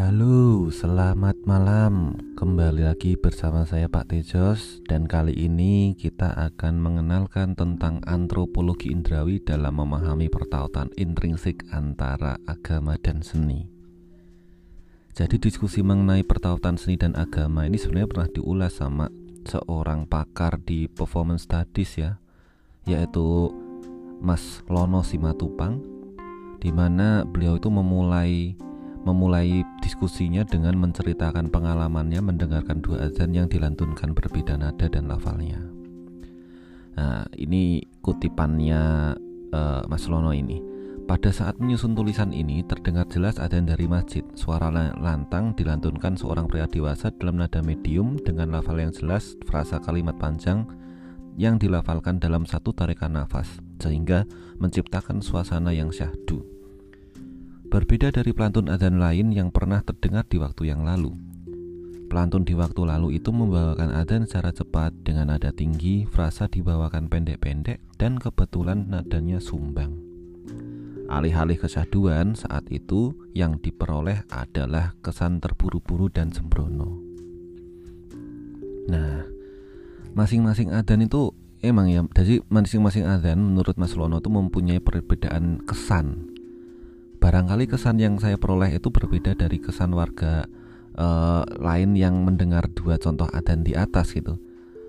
Halo, selamat malam. Kembali lagi bersama saya Pak Tejos dan kali ini kita akan mengenalkan tentang antropologi indrawi dalam memahami pertautan intrinsik antara agama dan seni. Jadi diskusi mengenai pertautan seni dan agama ini sebenarnya pernah diulas sama seorang pakar di performance studies ya, yaitu Mas Lono Simatupang di mana beliau itu memulai memulai diskusinya dengan menceritakan pengalamannya mendengarkan dua azan yang dilantunkan berbeda nada dan lafalnya. Nah, ini kutipannya uh, Mas Lono ini. Pada saat menyusun tulisan ini, terdengar jelas azan dari masjid. Suara lantang dilantunkan seorang pria dewasa dalam nada medium dengan lafal yang jelas, frasa kalimat panjang yang dilafalkan dalam satu tarikan nafas, sehingga menciptakan suasana yang syahdu. Berbeda dari pelantun adzan lain yang pernah terdengar di waktu yang lalu. Pelantun di waktu lalu itu membawakan adzan secara cepat dengan nada tinggi, frasa dibawakan pendek-pendek, dan kebetulan nadanya sumbang. Alih-alih kesaduan saat itu yang diperoleh adalah kesan terburu-buru dan sembrono. Nah, masing-masing adzan itu emang ya, jadi masing-masing adzan menurut Mas Lono itu mempunyai perbedaan kesan barangkali kesan yang saya peroleh itu berbeda dari kesan warga uh, lain yang mendengar dua contoh adan di atas gitu.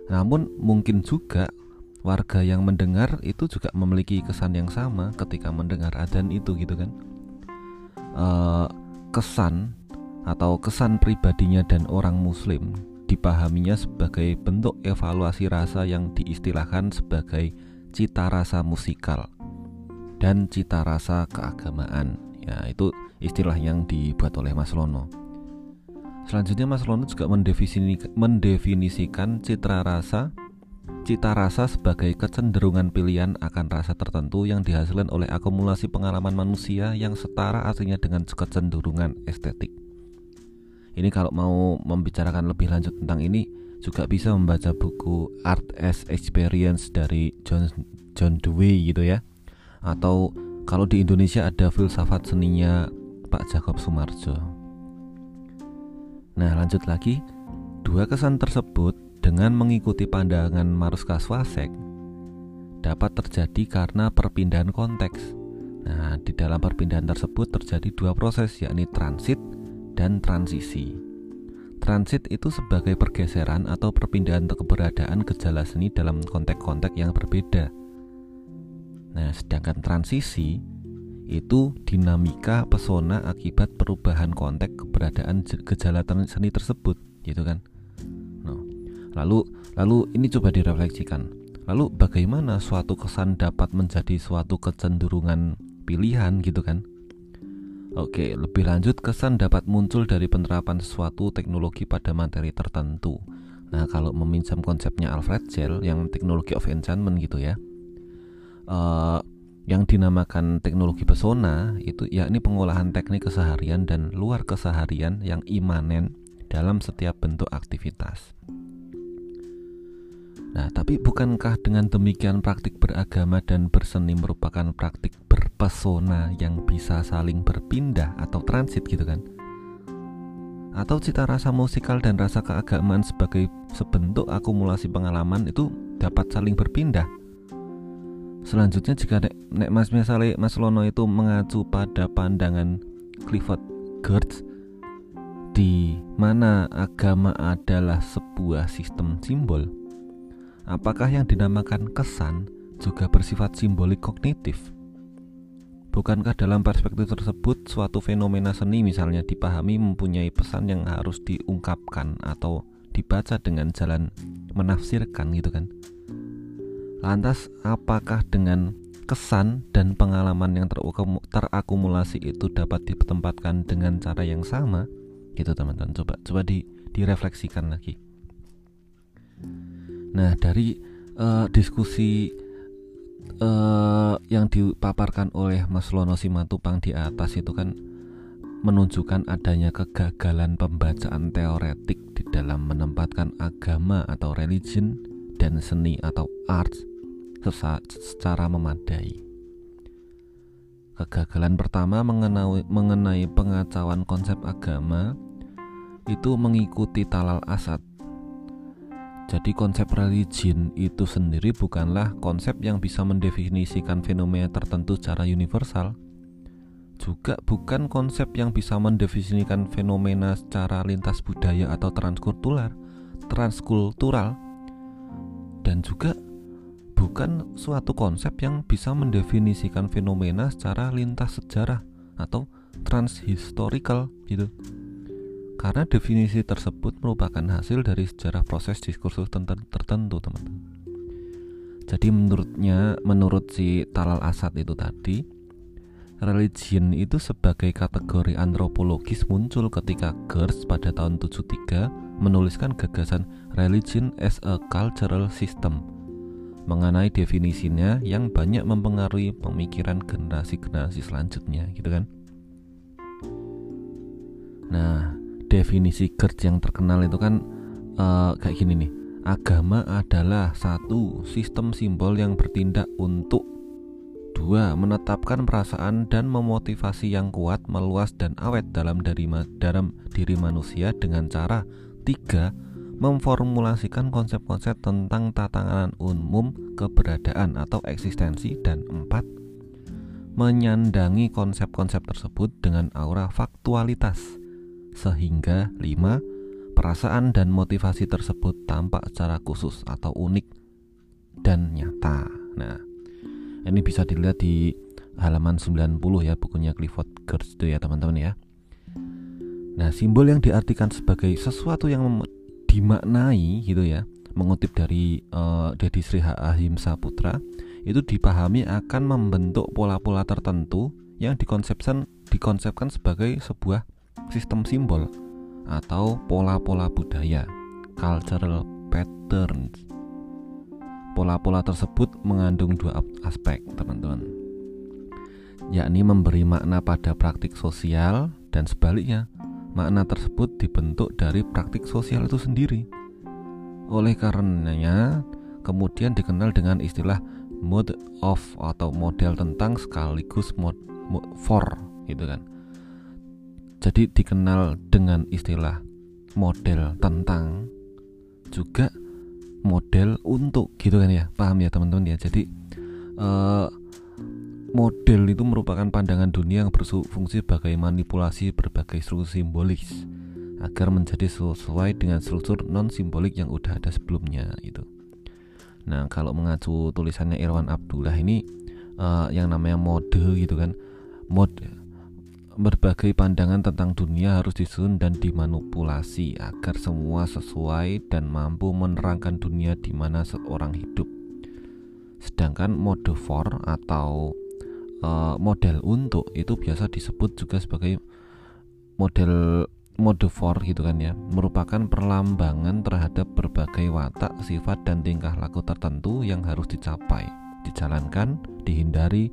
Namun mungkin juga warga yang mendengar itu juga memiliki kesan yang sama ketika mendengar adan itu gitu kan. Uh, kesan atau kesan pribadinya dan orang muslim dipahaminya sebagai bentuk evaluasi rasa yang diistilahkan sebagai cita rasa musikal dan cita rasa keagamaan. Ya, itu istilah yang dibuat oleh Mas Lono. Selanjutnya Mas Lono juga mendefinisikan citra rasa Cita rasa sebagai kecenderungan pilihan akan rasa tertentu yang dihasilkan oleh akumulasi pengalaman manusia yang setara artinya dengan kecenderungan estetik. Ini kalau mau membicarakan lebih lanjut tentang ini juga bisa membaca buku Art as Experience dari John John Dewey gitu ya atau kalau di Indonesia ada filsafat seninya Pak Jacob Sumarjo. Nah, lanjut lagi. Dua kesan tersebut dengan mengikuti pandangan Maruska Swasek dapat terjadi karena perpindahan konteks. Nah, di dalam perpindahan tersebut terjadi dua proses yakni transit dan transisi. Transit itu sebagai pergeseran atau perpindahan keberadaan gejala seni dalam konteks-konteks yang berbeda. Nah, sedangkan transisi itu dinamika pesona akibat perubahan konteks keberadaan gejala seni tersebut, gitu kan? Nah, lalu lalu ini coba direfleksikan. Lalu bagaimana suatu kesan dapat menjadi suatu kecenderungan pilihan gitu kan? Oke, lebih lanjut kesan dapat muncul dari penerapan suatu teknologi pada materi tertentu. Nah, kalau meminjam konsepnya Alfred Gell yang teknologi of enchantment gitu ya uh, yang dinamakan teknologi pesona itu yakni pengolahan teknik keseharian dan luar keseharian yang imanen dalam setiap bentuk aktivitas. Nah, tapi bukankah dengan demikian praktik beragama dan berseni merupakan praktik berpesona yang bisa saling berpindah atau transit gitu kan? Atau cita rasa musikal dan rasa keagamaan sebagai sebentuk akumulasi pengalaman itu dapat saling berpindah Selanjutnya jika nek, nek Mas misalnya Mas Lono itu mengacu pada pandangan Clifford Geertz di mana agama adalah sebuah sistem simbol. Apakah yang dinamakan kesan juga bersifat simbolik kognitif? Bukankah dalam perspektif tersebut suatu fenomena seni misalnya dipahami mempunyai pesan yang harus diungkapkan atau dibaca dengan jalan menafsirkan gitu kan? Lantas, apakah dengan kesan dan pengalaman yang terakumulasi itu dapat ditempatkan dengan cara yang sama? Gitu teman-teman. Coba coba di direfleksikan lagi. Nah, dari uh, diskusi uh, yang dipaparkan oleh Mas Lono Simatupang di atas itu kan menunjukkan adanya kegagalan pembacaan teoretik di dalam menempatkan agama atau religion dan seni atau arts secara memadai. Kegagalan pertama mengenai, mengenai pengacauan konsep agama itu mengikuti Talal Asad. Jadi konsep religion itu sendiri bukanlah konsep yang bisa mendefinisikan fenomena tertentu secara universal. Juga bukan konsep yang bisa mendefinisikan fenomena secara lintas budaya atau transkultural, transkultural. Dan juga bukan suatu konsep yang bisa mendefinisikan fenomena secara lintas sejarah atau transhistorical gitu. Karena definisi tersebut merupakan hasil dari sejarah proses diskursus tertentu teman-teman. Jadi menurutnya menurut si Talal Asad itu tadi religion itu sebagai kategori antropologis muncul ketika Gers pada tahun 73 menuliskan gagasan religion as a cultural system mengenai definisinya yang banyak mempengaruhi pemikiran generasi-generasi selanjutnya gitu kan? Nah, definisi GERD yang terkenal itu kan uh, kayak gini nih. Agama adalah satu sistem simbol yang bertindak untuk dua menetapkan perasaan dan memotivasi yang kuat meluas dan awet dalam dari dalam diri manusia dengan cara tiga memformulasikan konsep-konsep tentang tatanan umum keberadaan atau eksistensi dan empat menyandangi konsep-konsep tersebut dengan aura faktualitas sehingga 5. Perasaan dan motivasi tersebut tampak secara khusus atau unik dan nyata. Nah, ini bisa dilihat di halaman 90 ya bukunya Clifford Geertz itu ya teman-teman ya. Nah, simbol yang diartikan sebagai sesuatu yang dimaknai gitu ya, mengutip dari uh, Dedi Sri Ahimsa Putra, itu dipahami akan membentuk pola-pola tertentu yang dikonsepkan dikonsepkan sebagai sebuah sistem simbol atau pola-pola budaya cultural patterns. Pola-pola tersebut mengandung dua aspek teman-teman. Yakni memberi makna pada praktik sosial dan sebaliknya makna tersebut dibentuk dari praktik sosial itu sendiri. Oleh karenanya kemudian dikenal dengan istilah mode of atau model tentang sekaligus mod, mod for gitu kan. Jadi dikenal dengan istilah model tentang juga model untuk gitu kan ya. Paham ya teman-teman ya? Jadi uh, model itu merupakan pandangan dunia yang berfungsi sebagai manipulasi berbagai struktur simbolis agar menjadi sesuai dengan struktur non simbolik yang udah ada sebelumnya itu. Nah kalau mengacu tulisannya Irwan Abdullah ini uh, yang namanya mode gitu kan, mode berbagai pandangan tentang dunia harus disusun dan dimanipulasi agar semua sesuai dan mampu menerangkan dunia di mana seorang hidup. Sedangkan mode for atau uh, model untuk itu biasa disebut juga sebagai model mode for gitu kan ya, merupakan perlambangan terhadap berbagai watak, sifat dan tingkah laku tertentu yang harus dicapai, dijalankan, dihindari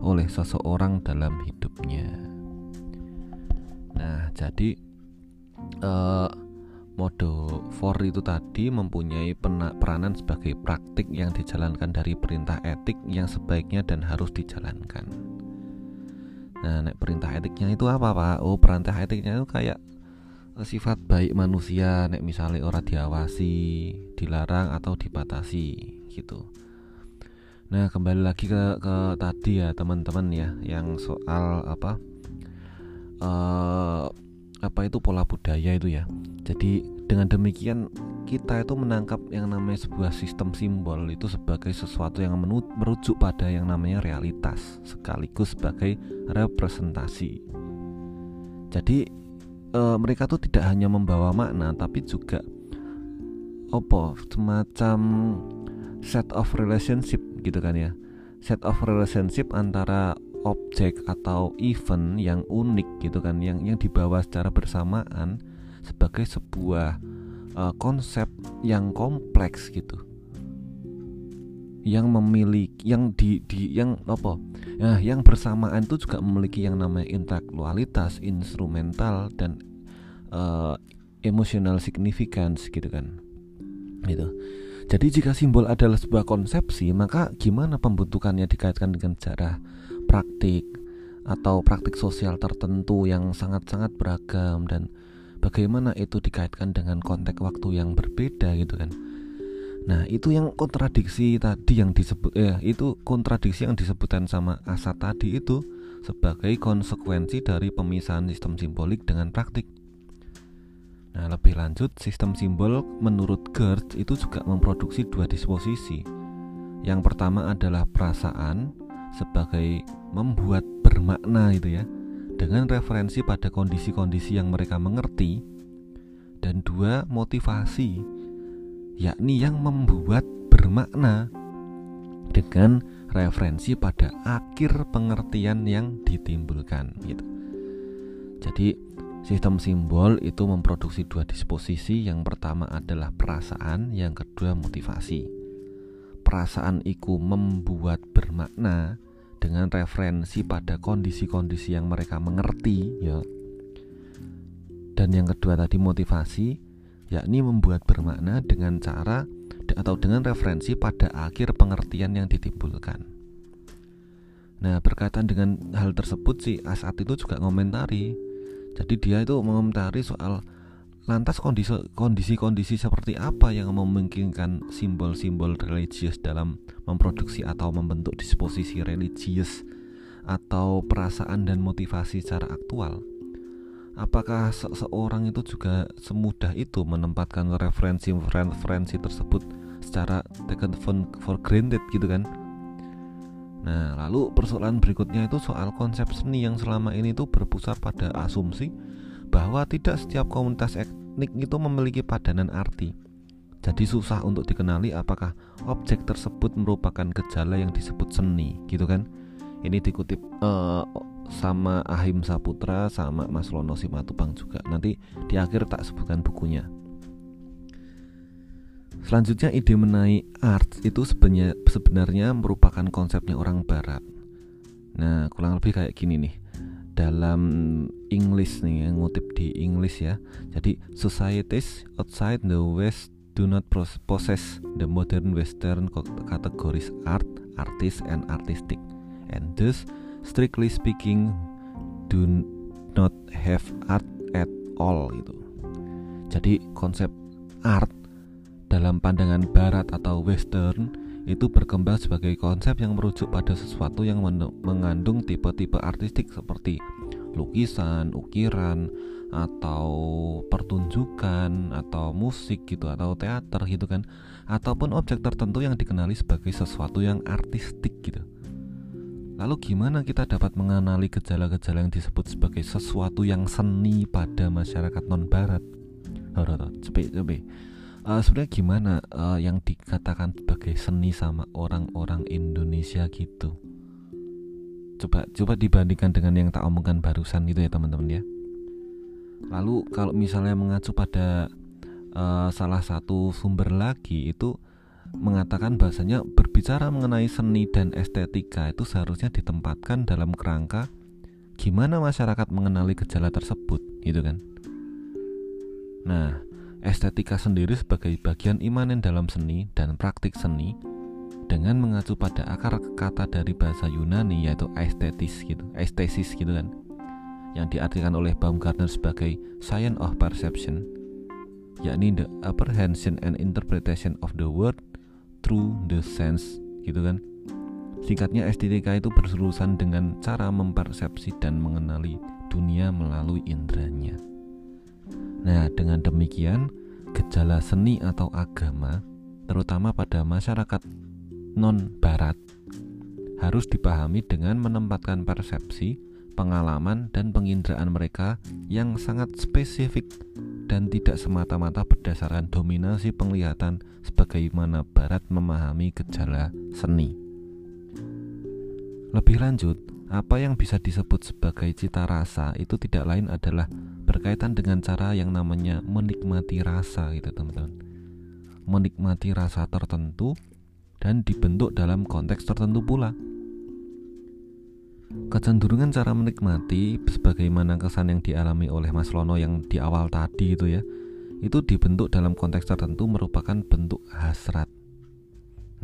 oleh seseorang dalam hidupnya. Nah, jadi uh, mode for itu tadi mempunyai peranan sebagai praktik yang dijalankan dari perintah etik yang sebaiknya dan harus dijalankan. Nah, nek perintah etiknya itu apa, Pak? Oh, perintah etiknya itu kayak sifat baik manusia, nek misalnya orang diawasi, dilarang atau dibatasi gitu. Nah, kembali lagi ke ke tadi ya, teman-teman ya, yang soal apa? uh, apa itu pola budaya itu ya. Jadi dengan demikian kita itu menangkap yang namanya sebuah sistem simbol itu sebagai sesuatu yang merujuk pada yang namanya realitas sekaligus sebagai representasi. Jadi e, mereka tuh tidak hanya membawa makna tapi juga apa semacam set of relationship gitu kan ya. Set of relationship antara objek atau event yang unik gitu kan yang yang dibawa secara bersamaan sebagai sebuah uh, konsep yang kompleks gitu. Yang memiliki yang di, di yang apa? Nah yang bersamaan itu juga memiliki yang namanya intelektualitas instrumental dan uh, emotional significance gitu kan. Gitu. Jadi jika simbol adalah sebuah konsepsi maka gimana pembentukannya dikaitkan dengan sejarah praktik, atau praktik sosial tertentu yang sangat-sangat beragam dan bagaimana itu dikaitkan dengan konteks waktu yang berbeda gitu kan. Nah, itu yang kontradiksi tadi yang disebut ya, itu kontradiksi yang disebutkan sama Asad tadi itu sebagai konsekuensi dari pemisahan sistem simbolik dengan praktik. Nah, lebih lanjut, sistem simbol menurut Gertz itu juga memproduksi dua disposisi. Yang pertama adalah perasaan sebagai membuat bermakna itu ya, dengan referensi pada kondisi-kondisi yang mereka mengerti. Dan dua, motivasi, yakni yang membuat bermakna dengan referensi pada akhir pengertian yang ditimbulkan gitu. Jadi Sistem simbol itu memproduksi dua disposisi. Yang pertama adalah perasaan, yang kedua motivasi. Perasaan itu membuat bermakna dengan referensi pada kondisi-kondisi yang mereka mengerti, ya. Dan yang kedua tadi motivasi, yakni membuat bermakna dengan cara atau dengan referensi pada akhir pengertian yang ditimbulkan. Nah, berkaitan dengan hal tersebut si Asat itu juga ngomentari jadi dia itu mengomentari soal lantas kondisi-kondisi seperti apa yang memungkinkan simbol-simbol religius dalam memproduksi atau membentuk disposisi religius atau perasaan dan motivasi secara aktual. Apakah seseorang itu juga semudah itu menempatkan referensi-referensi tersebut secara taken for granted gitu kan? Nah, lalu persoalan berikutnya itu soal konsep seni yang selama ini itu berpusat pada asumsi bahwa tidak setiap komunitas etnik itu memiliki padanan arti. Jadi susah untuk dikenali apakah objek tersebut merupakan gejala yang disebut seni, gitu kan? Ini dikutip uh, sama Ahim Saputra sama Mas Lono Simatupang juga. Nanti di akhir tak sebutkan bukunya. Selanjutnya ide mengenai art itu sebenarnya, sebenarnya merupakan konsepnya orang barat. Nah, kurang lebih kayak gini nih. Dalam English nih yang ngutip di English ya. Jadi societies outside the west do not possess the modern western categories art, artist and artistic. And thus strictly speaking do not have art at all itu. Jadi konsep art dalam pandangan barat atau western itu berkembang sebagai konsep yang merujuk pada sesuatu yang mengandung tipe-tipe artistik seperti lukisan, ukiran, atau pertunjukan atau musik gitu atau teater gitu kan ataupun objek tertentu yang dikenali sebagai sesuatu yang artistik gitu. Lalu gimana kita dapat mengenali gejala-gejala yang disebut sebagai sesuatu yang seni pada masyarakat non barat? Coba coba uh, sebenarnya gimana uh, yang dikatakan sebagai seni sama orang-orang Indonesia gitu? Coba coba dibandingkan dengan yang tak omongkan barusan itu ya teman-teman ya. Lalu kalau misalnya mengacu pada uh, salah satu sumber lagi itu mengatakan bahasanya berbicara mengenai seni dan estetika itu seharusnya ditempatkan dalam kerangka gimana masyarakat mengenali gejala tersebut gitu kan? Nah estetika sendiri sebagai bagian imanen dalam seni dan praktik seni dengan mengacu pada akar kata dari bahasa Yunani yaitu estetis gitu, estesis gitu kan yang diartikan oleh Baumgartner sebagai science of perception yakni the apprehension and interpretation of the world through the sense gitu kan. Singkatnya estetika itu berurusan dengan cara mempersepsi dan mengenali dunia melalui indranya Nah, dengan demikian, gejala seni atau agama, terutama pada masyarakat non-barat, harus dipahami dengan menempatkan persepsi, pengalaman, dan penginderaan mereka yang sangat spesifik dan tidak semata-mata berdasarkan dominasi penglihatan sebagaimana barat memahami gejala seni. Lebih lanjut, apa yang bisa disebut sebagai cita rasa itu tidak lain adalah berkaitan dengan cara yang namanya menikmati rasa gitu teman-teman. Menikmati rasa tertentu dan dibentuk dalam konteks tertentu pula. Kecenderungan cara menikmati sebagaimana kesan yang dialami oleh Mas Lono yang di awal tadi itu ya itu dibentuk dalam konteks tertentu merupakan bentuk hasrat.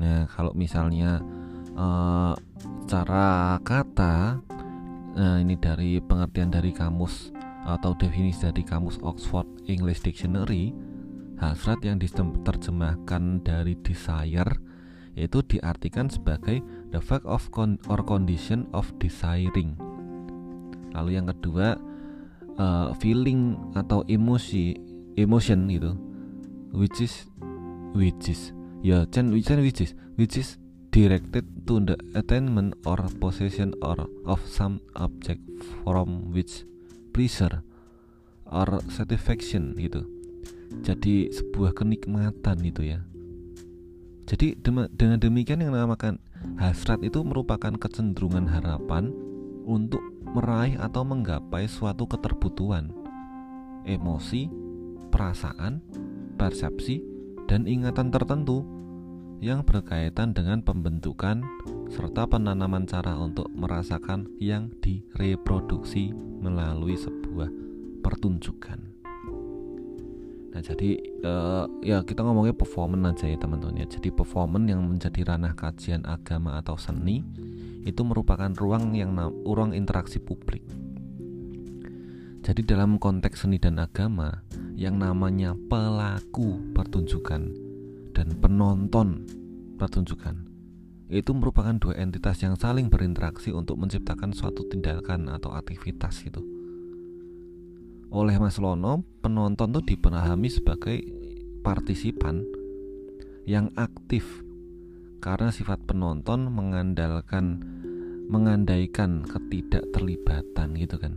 Nah kalau misalnya uh, cara kata nah ini dari pengertian dari kamus atau definisi dari kamus Oxford English Dictionary hasrat yang diterjemahkan dari desire itu diartikan sebagai the fact of con or condition of desiring. Lalu yang kedua uh, feeling atau emosi emotion gitu which is which is ya Chen which is which is directed to the attainment or possession or of some object from which pleasure or satisfaction gitu. Jadi sebuah kenikmatan itu ya. Jadi dengan demikian yang dinamakan hasrat itu merupakan kecenderungan harapan untuk meraih atau menggapai suatu keterbutuhan emosi perasaan persepsi dan ingatan tertentu yang berkaitan dengan pembentukan serta penanaman cara untuk merasakan yang direproduksi melalui sebuah pertunjukan. Nah, jadi uh, ya kita ngomongnya performance aja ya teman-teman ya. Jadi performance yang menjadi ranah kajian agama atau seni itu merupakan ruang yang ruang interaksi publik. Jadi dalam konteks seni dan agama yang namanya pelaku pertunjukan dan penonton pertunjukan itu merupakan dua entitas yang saling berinteraksi untuk menciptakan suatu tindakan atau aktivitas gitu. Oleh Mas Lono, penonton tuh dipahami sebagai partisipan yang aktif karena sifat penonton mengandalkan mengandaikan ketidakterlibatan gitu kan.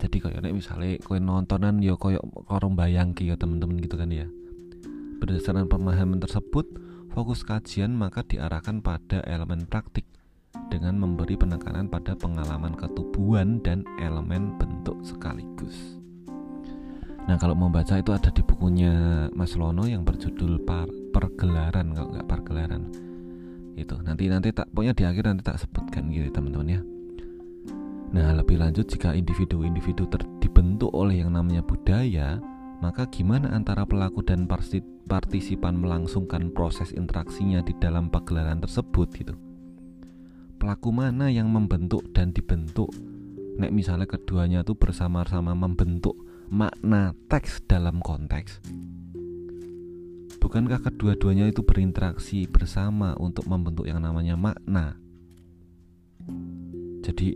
Jadi kayak misalnya kowe nontonan yo ya koyo karo bayangki ya temen-temen gitu kan ya. Berdasarkan pemahaman tersebut, fokus kajian maka diarahkan pada elemen praktik dengan memberi penekanan pada pengalaman ketubuhan dan elemen bentuk sekaligus. Nah kalau mau baca itu ada di bukunya Mas Lono yang berjudul Par Pergelaran kalau nggak Pergelaran itu nanti nanti tak pokoknya di akhir nanti tak sebutkan gitu teman-teman ya. Nah lebih lanjut jika individu-individu dibentuk oleh yang namanya budaya maka gimana antara pelaku dan partisipan melangsungkan proses interaksinya di dalam pagelaran tersebut gitu. Pelaku mana yang membentuk dan dibentuk? Nek misalnya keduanya tuh bersama-sama membentuk makna teks dalam konteks. Bukankah kedua-duanya itu berinteraksi bersama untuk membentuk yang namanya makna? Jadi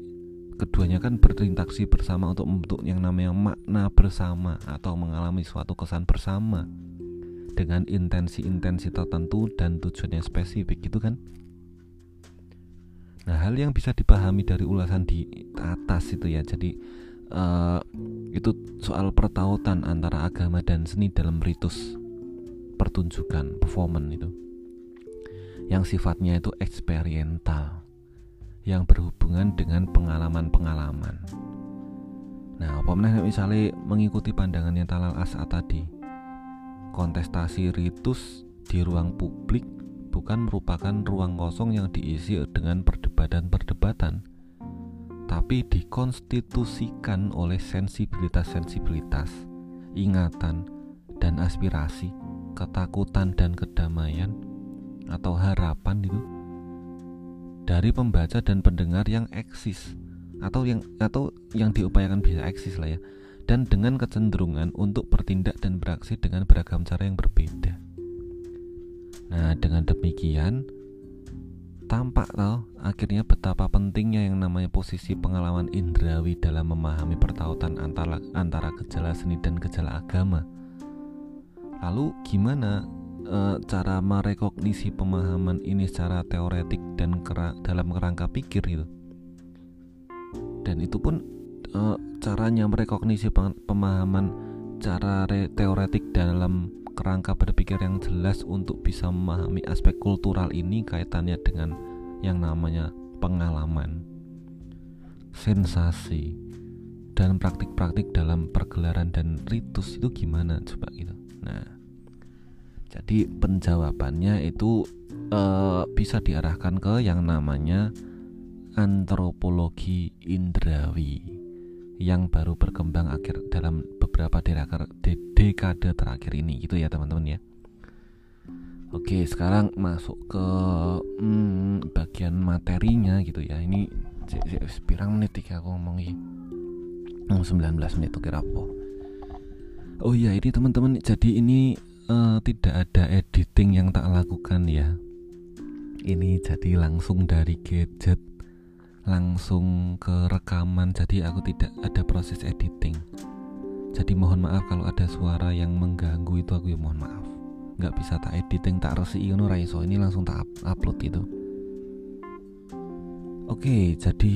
keduanya kan berinteraksi bersama untuk membentuk yang namanya makna bersama atau mengalami suatu kesan bersama dengan intensi-intensi tertentu dan tujuan yang spesifik gitu kan? Nah hal yang bisa dipahami dari ulasan di atas itu ya jadi uh, itu soal pertautan antara agama dan seni dalam ritus pertunjukan performance itu. Yang sifatnya itu eksperiental yang berhubungan dengan pengalaman-pengalaman. Nah, apa misalnya mengikuti pandangannya Talal Asa tadi, kontestasi ritus di ruang publik bukan merupakan ruang kosong yang diisi dengan perdebatan-perdebatan, tapi dikonstitusikan oleh sensibilitas-sensibilitas, ingatan, dan aspirasi, ketakutan dan kedamaian atau harapan itu dari pembaca dan pendengar yang eksis atau yang atau yang diupayakan bisa eksis lah ya dan dengan kecenderungan untuk bertindak dan beraksi dengan beragam cara yang berbeda. Nah, dengan demikian tampak loh akhirnya betapa pentingnya yang namanya posisi pengalaman indrawi dalam memahami pertautan antara antara gejala seni dan gejala agama. Lalu gimana e, cara merekognisi pemahaman ini secara teoretik dan kera, dalam kerangka pikir itu dan itu pun e, caranya merekognisi pemahaman cara re, teoretik dalam kerangka berpikir yang jelas untuk bisa memahami aspek kultural ini kaitannya dengan yang namanya pengalaman sensasi dan praktik-praktik dalam pergelaran dan ritus itu gimana? Coba gitu. Nah jadi penjawabannya itu uh, bisa diarahkan ke yang namanya antropologi indrawi yang baru berkembang akhir dalam beberapa dekade terakhir ini gitu ya teman-teman ya. Oke sekarang masuk ke hmm, bagian materinya gitu ya. Ini cek cek pirang menit iki aku ngomong iki. 19 menit kira apa oh iya ini teman-teman jadi ini uh, tidak ada editing yang tak lakukan ya. Ini jadi langsung dari gadget langsung ke rekaman jadi aku tidak ada proses editing. Jadi mohon maaf kalau ada suara yang mengganggu itu aku ya mohon maaf. Nggak bisa tak editing tak resi ngono raiso ini langsung tak upload itu oke jadi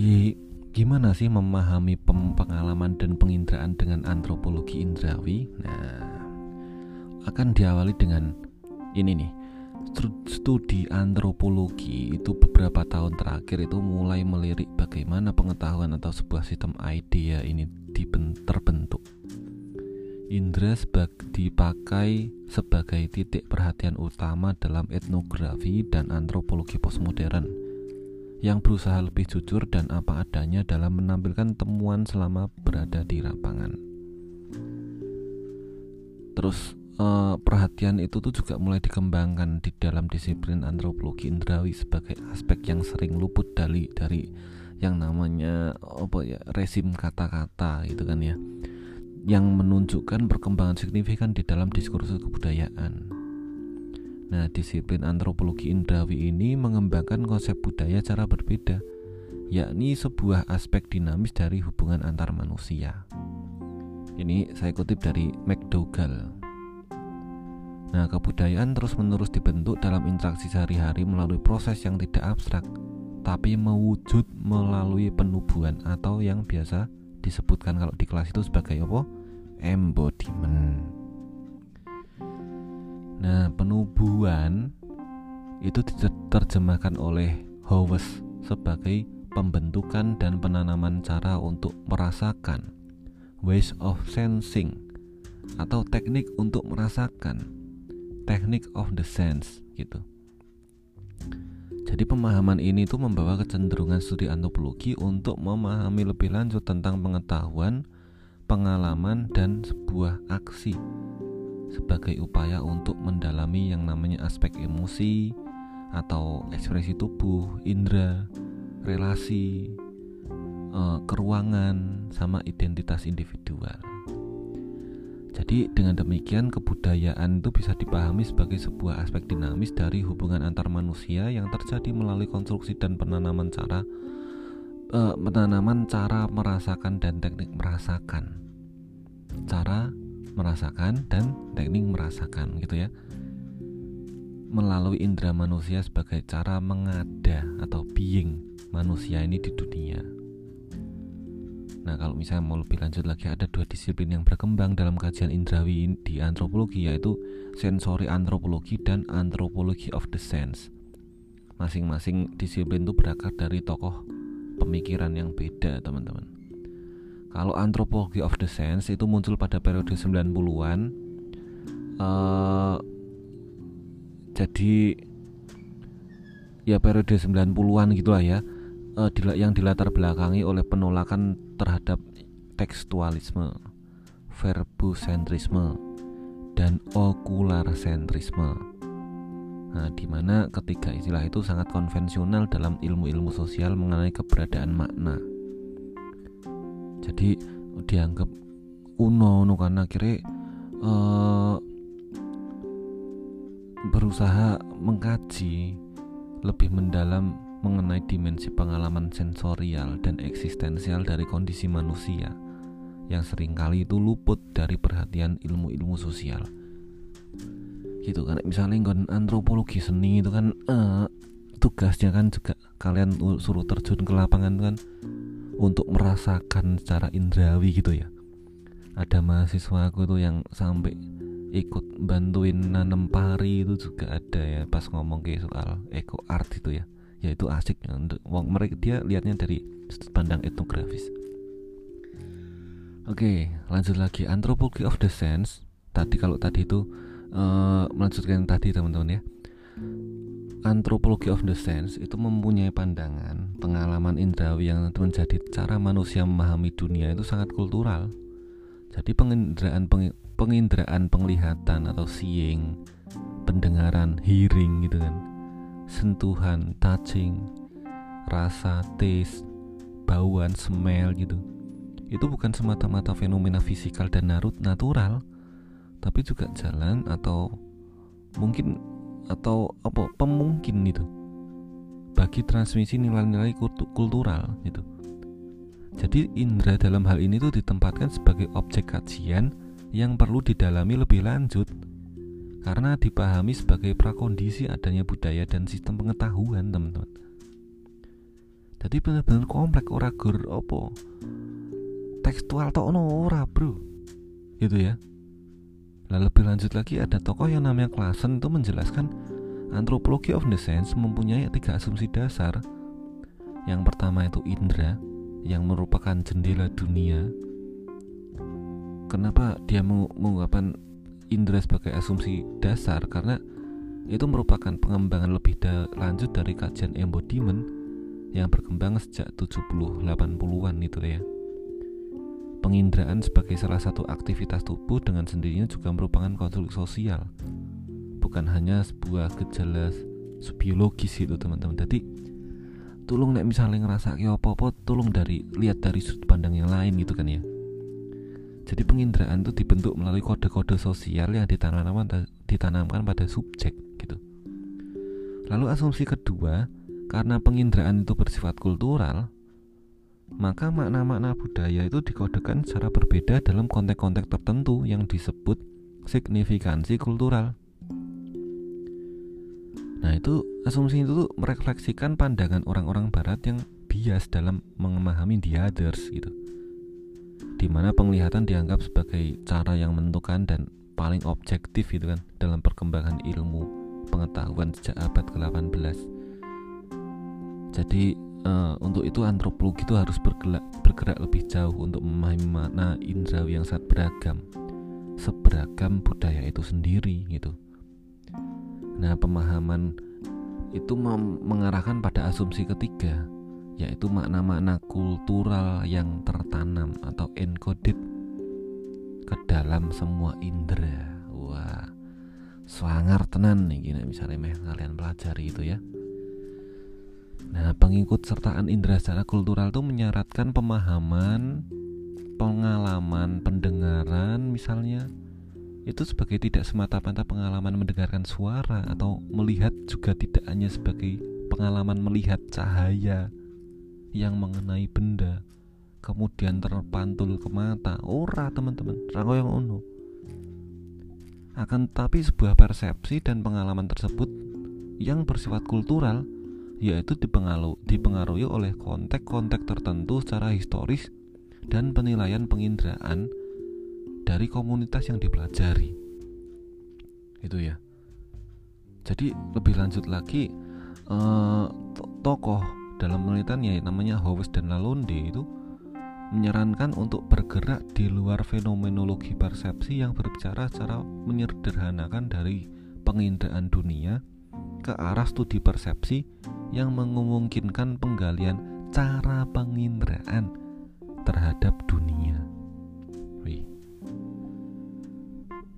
gimana sih memahami pengalaman dan penginderaan dengan antropologi indrawi? Nah akan diawali dengan ini nih studi antropologi itu beberapa tahun terakhir itu mulai melirik bagaimana pengetahuan atau sebuah sistem idea ini terbentuk Indra dipakai sebagai titik perhatian utama dalam etnografi dan antropologi postmodern yang berusaha lebih jujur dan apa adanya dalam menampilkan temuan selama berada di lapangan. Terus eh, perhatian itu tuh juga mulai dikembangkan di dalam disiplin antropologi indrawi sebagai aspek yang sering luput dari dari yang namanya apa ya resim kata-kata gitu kan ya yang menunjukkan perkembangan signifikan di dalam diskursus kebudayaan. Nah, disiplin antropologi indrawi ini mengembangkan konsep budaya cara berbeda, yakni sebuah aspek dinamis dari hubungan antar manusia. Ini saya kutip dari McDougall. Nah, kebudayaan terus-menerus dibentuk dalam interaksi sehari-hari melalui proses yang tidak abstrak, tapi mewujud melalui penubuhan atau yang biasa disebutkan kalau di kelas itu sebagai apa? embodiment. Nah, penubuhan itu diterjemahkan oleh Howes sebagai pembentukan dan penanaman cara untuk merasakan ways of sensing atau teknik untuk merasakan teknik of the sense gitu. Jadi pemahaman ini tuh membawa kecenderungan studi antropologi untuk memahami lebih lanjut tentang pengetahuan pengalaman dan sebuah aksi sebagai upaya untuk mendalami yang namanya aspek emosi atau ekspresi tubuh, indera, relasi, uh, keruangan, sama identitas individual. Jadi dengan demikian kebudayaan itu bisa dipahami sebagai sebuah aspek dinamis dari hubungan antar manusia yang terjadi melalui konstruksi dan penanaman cara uh, penanaman cara merasakan dan teknik merasakan cara merasakan dan teknik merasakan gitu ya melalui indera manusia sebagai cara mengada atau being manusia ini di dunia. Nah, kalau misalnya mau lebih lanjut lagi ada dua disiplin yang berkembang dalam kajian indrawi di antropologi yaitu sensori antropologi dan antropologi of the sense. Masing-masing disiplin itu berakar dari tokoh pemikiran yang beda, teman-teman. Kalau antropologi of the sense itu muncul pada periode 90-an. Uh, eh, jadi ya periode 90-an gitulah ya. Uh, yang dilatar belakangi oleh penolakan terhadap tekstualisme, verbusentrisme, dan okular-sentrisme. Nah, di mana ketiga istilah itu sangat konvensional dalam ilmu-ilmu sosial mengenai keberadaan makna. Jadi dianggap uno uno karena akhirnya uh, berusaha mengkaji lebih mendalam dimensi pengalaman sensorial dan eksistensial dari kondisi manusia yang sering kali itu luput dari perhatian ilmu-ilmu sosial. Gitu kan misalnya ngon antropologi seni itu kan uh, tugasnya kan juga kalian suruh terjun ke lapangan kan untuk merasakan secara indrawi gitu ya. Ada mahasiswa aku tuh yang sampai ikut bantuin nanam pari itu juga ada ya pas ngomong ke soal eco art itu ya ya itu asik untuk mereka dia lihatnya dari sudut pandang etnografis. Oke lanjut lagi. Antropologi of the sense. Tadi kalau tadi itu uh, melanjutkan tadi teman-teman ya. Antropologi of the sense itu mempunyai pandangan pengalaman indrawi yang menjadi cara manusia memahami dunia itu sangat kultural. Jadi penginderaan peng, penginderaan penglihatan atau seeing pendengaran hearing gitu kan sentuhan touching rasa taste bauan smell gitu. Itu bukan semata-mata fenomena fisikal dan natural tapi juga jalan atau mungkin atau apa pemungkin itu bagi transmisi nilai-nilai kultural gitu. Jadi indera dalam hal ini tuh ditempatkan sebagai objek kajian yang perlu didalami lebih lanjut karena dipahami sebagai prakondisi adanya budaya dan sistem pengetahuan teman-teman jadi benar-benar komplek ora gur opo tekstual tok ono ora bro gitu ya Nah lebih lanjut lagi ada tokoh yang namanya Klasen itu menjelaskan antropologi of the sense mempunyai tiga asumsi dasar. Yang pertama itu indera yang merupakan jendela dunia. Kenapa dia mengungkapkan indera sebagai asumsi dasar? Karena itu merupakan pengembangan lebih da lanjut dari kajian embodiment yang berkembang sejak 70 80-an itu ya. Penginderaan sebagai salah satu aktivitas tubuh dengan sendirinya juga merupakan konstruk sosial. Bukan hanya sebuah gejala biologis itu teman-teman. Jadi tolong nek misalnya ngerasa apa-apa tolong dari lihat dari sudut pandang yang lain gitu kan ya. Jadi penginderaan itu dibentuk melalui kode-kode sosial yang ditanamkan ditanamkan pada subjek gitu. Lalu asumsi kedua, karena penginderaan itu bersifat kultural, maka makna-makna budaya itu dikodekan secara berbeda dalam konteks-konteks tertentu yang disebut signifikansi kultural. Nah, itu asumsi itu merefleksikan pandangan orang-orang barat yang bias dalam memahami the others gitu. Di mana penglihatan dianggap sebagai cara yang menentukan dan paling objektif gitu kan dalam perkembangan ilmu pengetahuan sejak abad ke-18. Jadi uh, untuk itu antropologi itu harus bergerak, bergerak lebih jauh untuk memahami makna indrawi yang sangat beragam seberagam budaya itu sendiri gitu nah pemahaman itu mengarahkan pada asumsi ketiga yaitu makna-makna kultural yang tertanam atau encoded ke dalam semua indera. Wah swanger tenan nih gini misalnya kalian pelajari itu ya. Nah, pengikut sertaan indera secara kultural itu menyaratkan pemahaman, pengalaman, pendengaran misalnya itu sebagai tidak semata-mata pengalaman mendengarkan suara atau melihat juga tidak hanya sebagai pengalaman melihat cahaya yang mengenai benda kemudian terpantul ke mata ora teman-teman rango yang uno akan tapi sebuah persepsi dan pengalaman tersebut yang bersifat kultural yaitu dipengaruhi oleh konteks-konteks tertentu secara historis dan penilaian penginderaan dari komunitas yang dipelajari. Itu ya. Jadi lebih lanjut lagi eh, tokoh dalam penelitiannya namanya Howes dan Lalonde itu menyarankan untuk bergerak di luar fenomenologi persepsi yang berbicara secara menyederhanakan dari penginderaan dunia ke arah studi persepsi yang memungkinkan penggalian cara penginderaan terhadap dunia.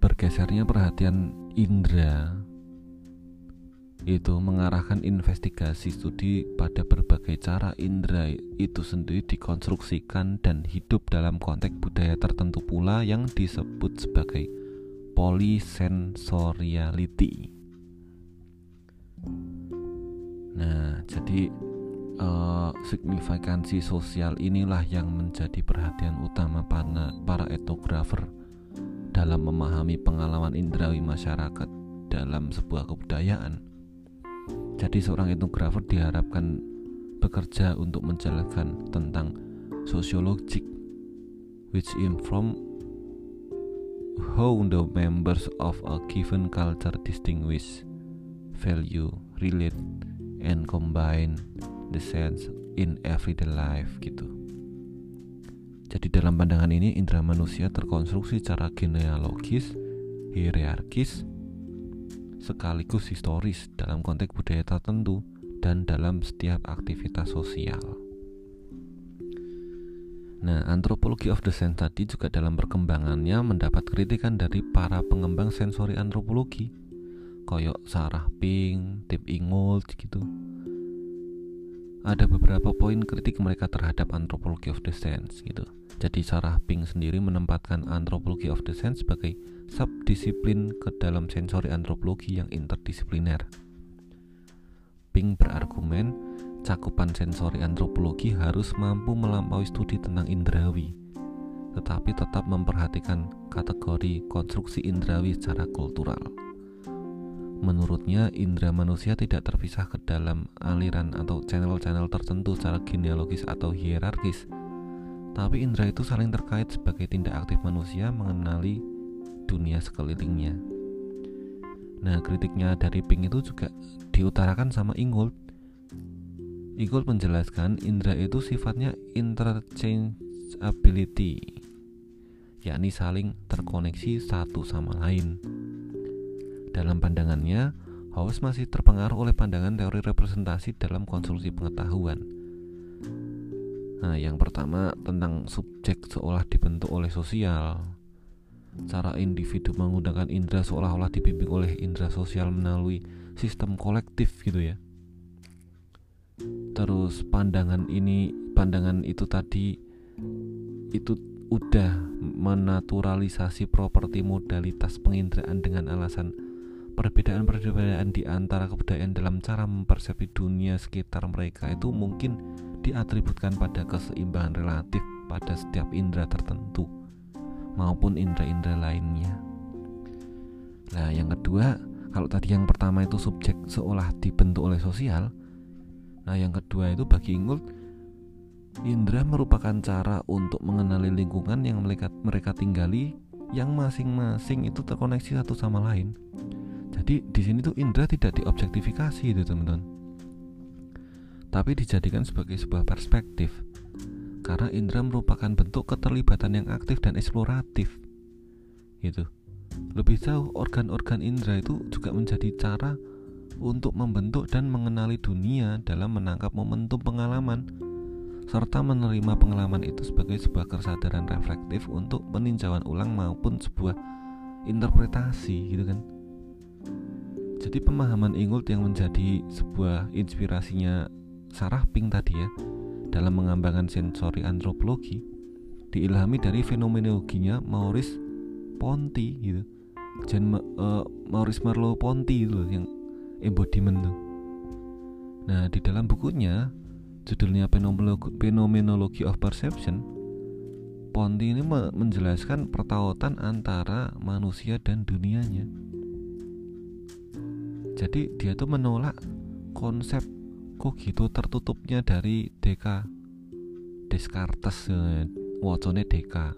Bergesernya perhatian indera itu mengarahkan investigasi studi pada berbagai cara indera itu sendiri dikonstruksikan dan hidup dalam konteks budaya tertentu pula yang disebut sebagai polysensoriality. Nah, jadi uh, signifikansi sosial inilah yang menjadi perhatian utama para, para etnografer dalam memahami pengalaman indrawi masyarakat dalam sebuah kebudayaan. Jadi seorang etnografer diharapkan bekerja untuk menjelaskan tentang sosiologik which inform how the members of a given culture distinguish, value, relate, and combine the sense in everyday life gitu. Jadi dalam pandangan ini indera manusia terkonstruksi secara genealogis, hierarkis, sekaligus historis dalam konteks budaya tertentu dan dalam setiap aktivitas sosial. Nah, antropologi of the sense tadi juga dalam perkembangannya mendapat kritikan dari para pengembang sensori antropologi koyok Sarah Pink, Tip Ingold gitu ada beberapa poin kritik mereka terhadap antropologi of the sense gitu. Jadi Sarah Pink sendiri menempatkan antropologi of the sense sebagai subdisiplin ke dalam sensori antropologi yang interdisipliner. Pink berargumen cakupan sensori antropologi harus mampu melampaui studi tentang indrawi, tetapi tetap memperhatikan kategori konstruksi indrawi secara kultural. Menurutnya, indera manusia tidak terpisah ke dalam aliran atau channel-channel tertentu secara genealogis atau hierarkis. Tapi indera itu saling terkait sebagai tindak aktif manusia mengenali dunia sekelilingnya. Nah, kritiknya dari Pink itu juga diutarakan sama Ingold. Ingold menjelaskan indera itu sifatnya interchangeability, yakni saling terkoneksi satu sama lain. Dalam pandangannya, House masih terpengaruh oleh pandangan teori representasi dalam konstruksi pengetahuan. Nah, yang pertama tentang subjek seolah dibentuk oleh sosial. Cara individu menggunakan indera seolah-olah dibimbing oleh indera sosial melalui sistem kolektif gitu ya. Terus pandangan ini, pandangan itu tadi itu udah menaturalisasi properti modalitas penginderaan dengan alasan perbedaan-perbedaan di antara kebudayaan dalam cara mempersepsi dunia sekitar mereka itu mungkin diatributkan pada keseimbangan relatif pada setiap indera tertentu maupun indera-indera lainnya. Nah, yang kedua, kalau tadi yang pertama itu subjek seolah dibentuk oleh sosial, nah yang kedua itu bagi Ingold indera merupakan cara untuk mengenali lingkungan yang mereka mereka tinggali yang masing-masing itu terkoneksi satu sama lain. Jadi di sini tuh indera tidak diobjektifikasi itu teman-teman. Tapi dijadikan sebagai sebuah perspektif. Karena indera merupakan bentuk keterlibatan yang aktif dan eksploratif. Gitu. Lebih jauh organ-organ indera itu juga menjadi cara untuk membentuk dan mengenali dunia dalam menangkap momentum pengalaman serta menerima pengalaman itu sebagai sebuah kesadaran reflektif untuk peninjauan ulang maupun sebuah interpretasi gitu kan jadi pemahaman Ingold yang menjadi sebuah inspirasinya Sarah Pink tadi ya dalam mengembangkan sensori antropologi diilhami dari fenomenologinya Maurice Ponti gitu. Jan uh, Maurice Marlowe Ponti itu yang embodiment tuh. Nah, di dalam bukunya judulnya Phenomenology of Perception Ponti ini menjelaskan pertautan antara manusia dan dunianya jadi dia tuh menolak konsep kok gitu tertutupnya dari Deka? Descartes eh, wacone Deka.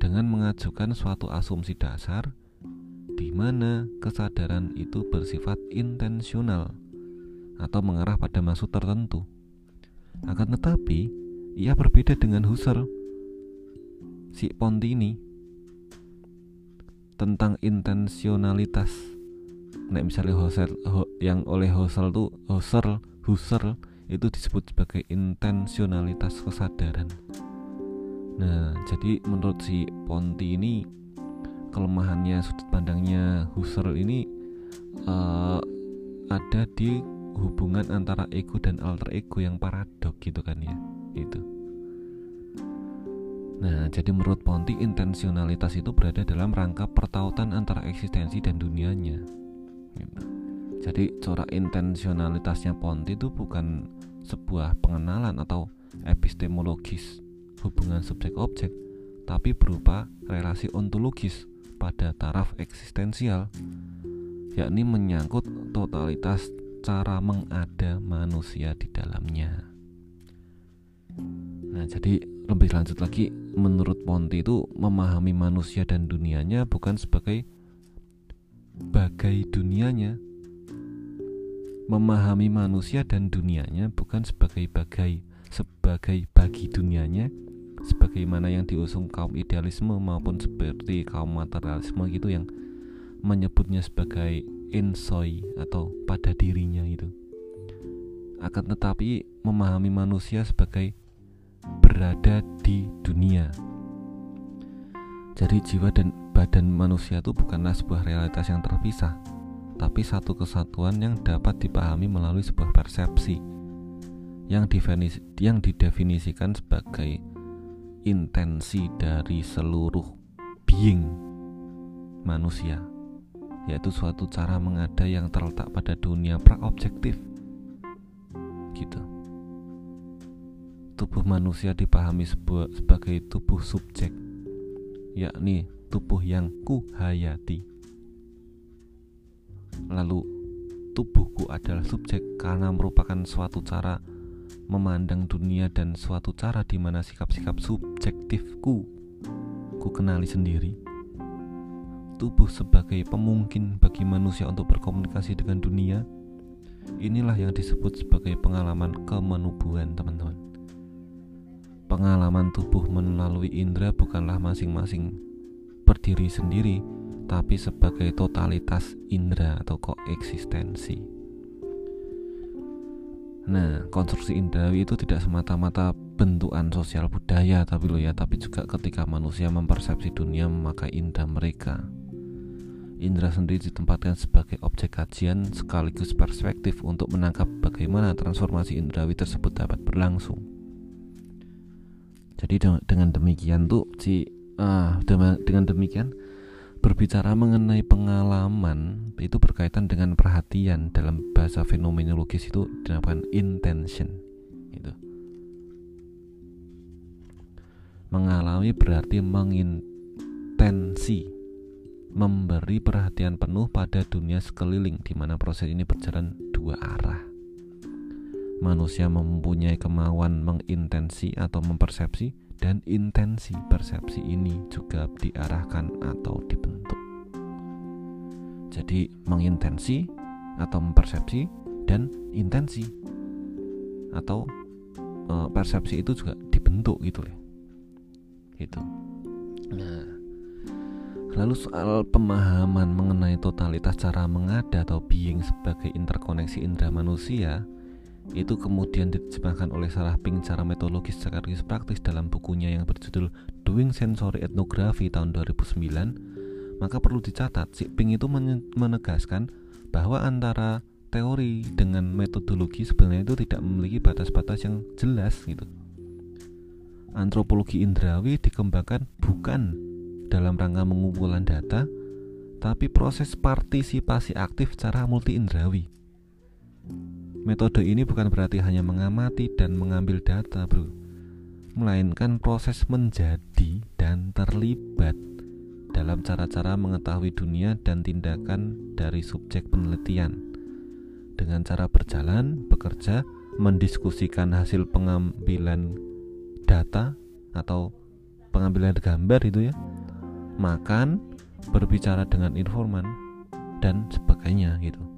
Dengan mengajukan suatu asumsi dasar di mana kesadaran itu bersifat intensional atau mengarah pada maksud tertentu. Akan tetapi, ia berbeda dengan Husserl si Pontini tentang intensionalitas nek misalnya Husserl ho, yang oleh Husserl tuh Husserl Husserl itu disebut sebagai intensionalitas kesadaran. Nah, jadi menurut si Ponti ini kelemahannya sudut pandangnya Husserl ini uh, ada di hubungan antara ego dan alter ego yang paradok gitu kan ya itu nah jadi menurut Ponti intensionalitas itu berada dalam rangka pertautan antara eksistensi dan dunianya gitu. Jadi corak intensionalitasnya Ponti itu bukan sebuah pengenalan atau epistemologis hubungan subjek objek, tapi berupa relasi ontologis pada taraf eksistensial, yakni menyangkut totalitas cara mengada manusia di dalamnya. Nah, jadi lebih lanjut lagi, menurut Ponti itu memahami manusia dan dunianya bukan sebagai bagai dunianya memahami manusia dan dunianya bukan sebagai bagai sebagai bagi dunianya sebagaimana yang diusung kaum idealisme maupun seperti kaum materialisme gitu yang menyebutnya sebagai insoi atau pada dirinya itu. Akan tetapi memahami manusia sebagai berada di dunia. Jadi jiwa dan badan manusia itu bukanlah sebuah realitas yang terpisah, tapi satu kesatuan yang dapat dipahami melalui sebuah persepsi yang definisi, yang didefinisikan sebagai intensi dari seluruh being manusia yaitu suatu cara mengada yang terletak pada dunia pra-objektif. Gitu. Tubuh manusia dipahami sebagai tubuh subjek yakni tubuh yang kuhayati lalu tubuhku adalah subjek karena merupakan suatu cara memandang dunia dan suatu cara di mana sikap-sikap subjektifku ku kenali sendiri. Tubuh sebagai pemungkin bagi manusia untuk berkomunikasi dengan dunia. Inilah yang disebut sebagai pengalaman kemenubuhan, teman-teman. Pengalaman tubuh melalui indera bukanlah masing-masing berdiri sendiri, tapi sebagai totalitas indera atau koeksistensi. Nah, konstruksi indrawi itu tidak semata-mata bentukan sosial budaya tapi lo ya, tapi juga ketika manusia mempersepsi dunia memakai indera mereka. Indra sendiri ditempatkan sebagai objek kajian sekaligus perspektif untuk menangkap bagaimana transformasi indrawi tersebut dapat berlangsung. Jadi dengan demikian tuh si ah dengan demikian Berbicara mengenai pengalaman itu berkaitan dengan perhatian dalam bahasa fenomenologis itu dinamakan intention itu. Mengalami berarti mengintensi memberi perhatian penuh pada dunia sekeliling di mana proses ini berjalan dua arah. Manusia mempunyai kemauan mengintensi atau mempersepsi dan intensi persepsi ini juga diarahkan atau dibentuk. Jadi mengintensi atau mempersepsi dan intensi atau e, persepsi itu juga dibentuk gitu ya. Gitu. Nah, lalu soal pemahaman mengenai totalitas cara mengada atau being sebagai interkoneksi indera manusia itu kemudian diterjemahkan oleh Sarah Pink secara metodologis sekaligus praktis dalam bukunya yang berjudul Doing Sensory Ethnography tahun 2009 maka perlu dicatat si Pink itu menegaskan bahwa antara teori dengan metodologi sebenarnya itu tidak memiliki batas-batas yang jelas gitu. Antropologi indrawi dikembangkan bukan dalam rangka mengumpulan data tapi proses partisipasi aktif secara multi indrawi Metode ini bukan berarti hanya mengamati dan mengambil data, bro, melainkan proses menjadi dan terlibat dalam cara-cara mengetahui dunia dan tindakan dari subjek penelitian. Dengan cara berjalan, bekerja, mendiskusikan hasil pengambilan data atau pengambilan gambar itu ya, makan, berbicara dengan informan dan sebagainya gitu.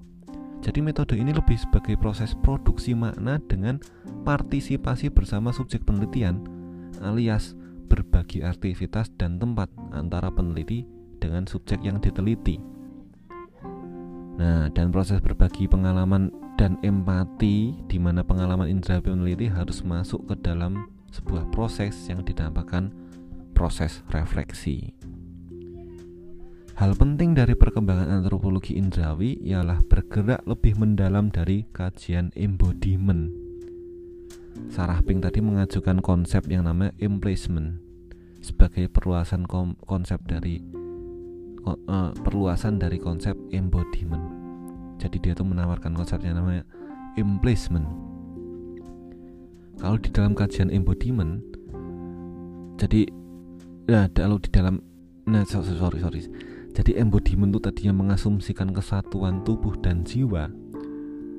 Jadi metode ini lebih sebagai proses produksi makna dengan partisipasi bersama subjek penelitian alias berbagi aktivitas dan tempat antara peneliti dengan subjek yang diteliti. Nah, dan proses berbagi pengalaman dan empati di mana pengalaman indera peneliti harus masuk ke dalam sebuah proses yang dinamakan proses refleksi. Hal penting dari perkembangan antropologi indrawi ialah bergerak lebih mendalam dari kajian embodiment. Sarah Pink tadi mengajukan konsep yang namanya emplacement sebagai perluasan konsep dari uh, perluasan dari konsep embodiment. Jadi dia tuh menawarkan konsepnya namanya emplacement. Kalau di dalam kajian embodiment, jadi ya kalau di dalam nah sorry sorry jadi embodiment itu tadinya mengasumsikan kesatuan tubuh dan jiwa.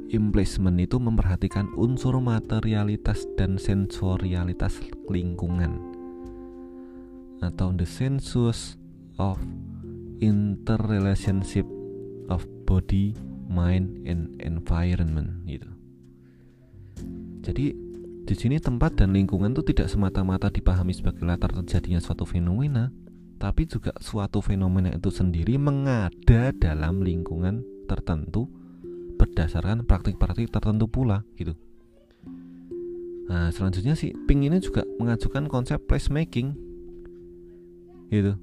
Emplacement itu memperhatikan unsur materialitas dan sensorialitas lingkungan atau the sensus of interrelationship of body, mind, and environment gitu. Jadi di sini tempat dan lingkungan itu tidak semata-mata dipahami sebagai latar terjadinya suatu fenomena, tapi juga suatu fenomena itu sendiri mengada dalam lingkungan tertentu berdasarkan praktik-praktik tertentu pula gitu. Nah, selanjutnya si Pink ini juga mengajukan konsep placemaking gitu.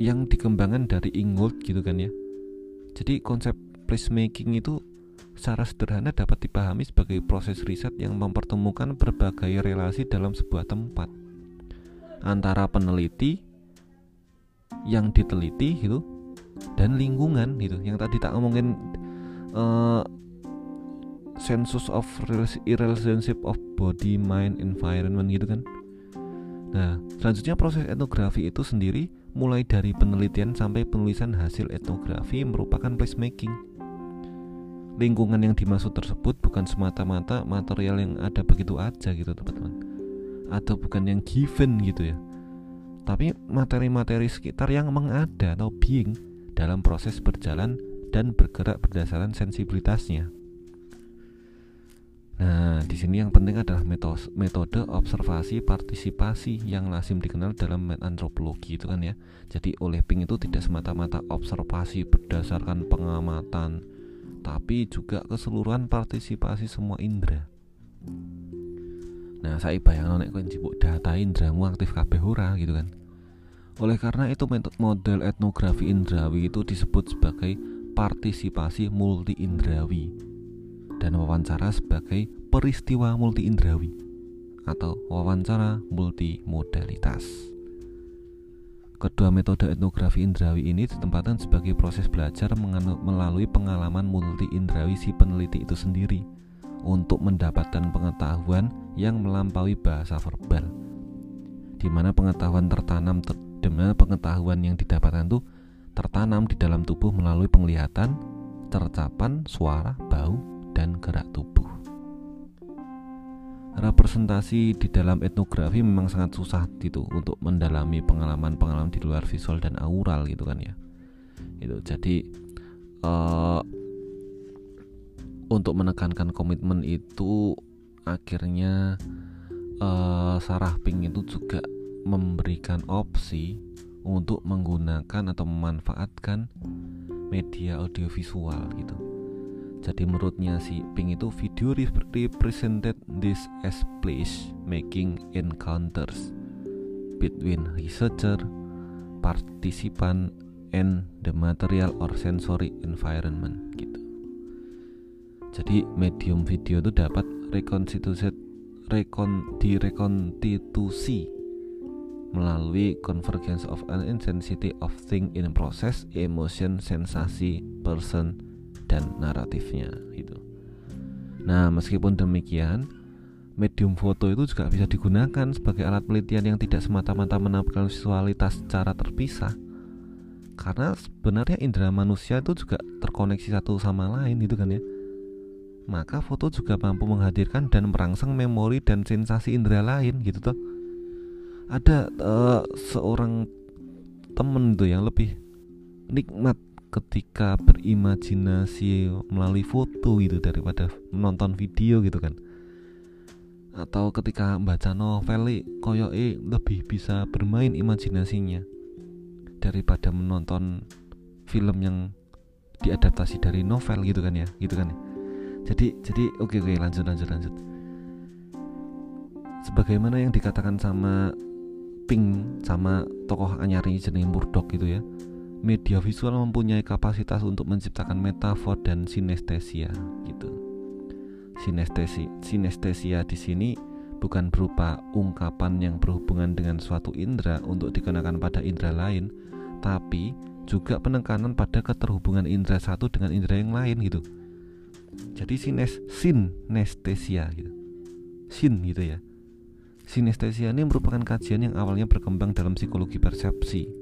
Yang dikembangkan dari Ingold gitu kan ya. Jadi konsep placemaking itu secara sederhana dapat dipahami sebagai proses riset yang mempertemukan berbagai relasi dalam sebuah tempat antara peneliti yang diteliti gitu dan lingkungan gitu. Yang tadi tak ngomongin uh, sensus of relationship of body mind environment gitu kan. Nah selanjutnya proses etnografi itu sendiri mulai dari penelitian sampai penulisan hasil etnografi merupakan placemaking. Lingkungan yang dimaksud tersebut bukan semata-mata material yang ada begitu aja gitu teman-teman atau bukan yang given gitu ya tapi materi-materi sekitar yang mengada atau being dalam proses berjalan dan bergerak berdasarkan sensibilitasnya. Nah, di sini yang penting adalah metode observasi partisipasi yang lazim dikenal dalam antropologi itu kan ya. Jadi oleh Ping itu tidak semata-mata observasi berdasarkan pengamatan, tapi juga keseluruhan partisipasi semua indera. Nah, saya bayang nek kowe njupuk data indramu aktif kabeh ora gitu kan. Oleh karena itu model etnografi indrawi itu disebut sebagai partisipasi multi indrawi dan wawancara sebagai peristiwa multi indrawi atau wawancara multimodalitas. Kedua metode etnografi indrawi ini ditempatkan sebagai proses belajar melalui pengalaman multi indrawi si peneliti itu sendiri untuk mendapatkan pengetahuan yang melampaui bahasa verbal. Di mana pengetahuan tertanam ter, di mana pengetahuan yang didapatkan itu tertanam di dalam tubuh melalui penglihatan, tercapan, suara, bau, dan gerak tubuh representasi di dalam etnografi memang sangat susah gitu untuk mendalami pengalaman-pengalaman di luar visual dan aural gitu kan ya itu jadi uh, untuk menekankan komitmen itu akhirnya uh, Sarah Pink itu juga memberikan opsi untuk menggunakan atau memanfaatkan media audiovisual gitu jadi menurutnya si Pink itu video represented this as place making encounters between researcher, participant, and the material or sensory environment gitu. Jadi medium video itu dapat rekonstitusi rekon direkonstitusi melalui convergence of an intensity of thing in process, emotion, sensasi, person, dan naratifnya itu. Nah, meskipun demikian, medium foto itu juga bisa digunakan sebagai alat penelitian yang tidak semata-mata menampilkan visualitas secara terpisah. Karena sebenarnya indera manusia itu juga terkoneksi satu sama lain itu kan ya. Maka foto juga mampu menghadirkan dan merangsang memori dan sensasi indera lain gitu tuh. Ada uh, seorang temen tuh yang lebih nikmat ketika berimajinasi melalui foto gitu daripada menonton video gitu kan atau ketika baca novel koyo e lebih bisa bermain imajinasinya daripada menonton film yang diadaptasi dari novel gitu kan ya gitu kan ya. Jadi jadi oke oke lanjut lanjut lanjut sebagaimana yang dikatakan sama Pink sama tokoh anyari jenis Murdoch gitu ya media visual mempunyai kapasitas untuk menciptakan metafor dan sinestesia gitu. Sinestesi sinestesia di sini bukan berupa ungkapan yang berhubungan dengan suatu indera untuk dikenakan pada indera lain, tapi juga penekanan pada keterhubungan indera satu dengan indera yang lain gitu. Jadi sines sinestesia gitu. Sin gitu ya. Sinestesia ini merupakan kajian yang awalnya berkembang dalam psikologi persepsi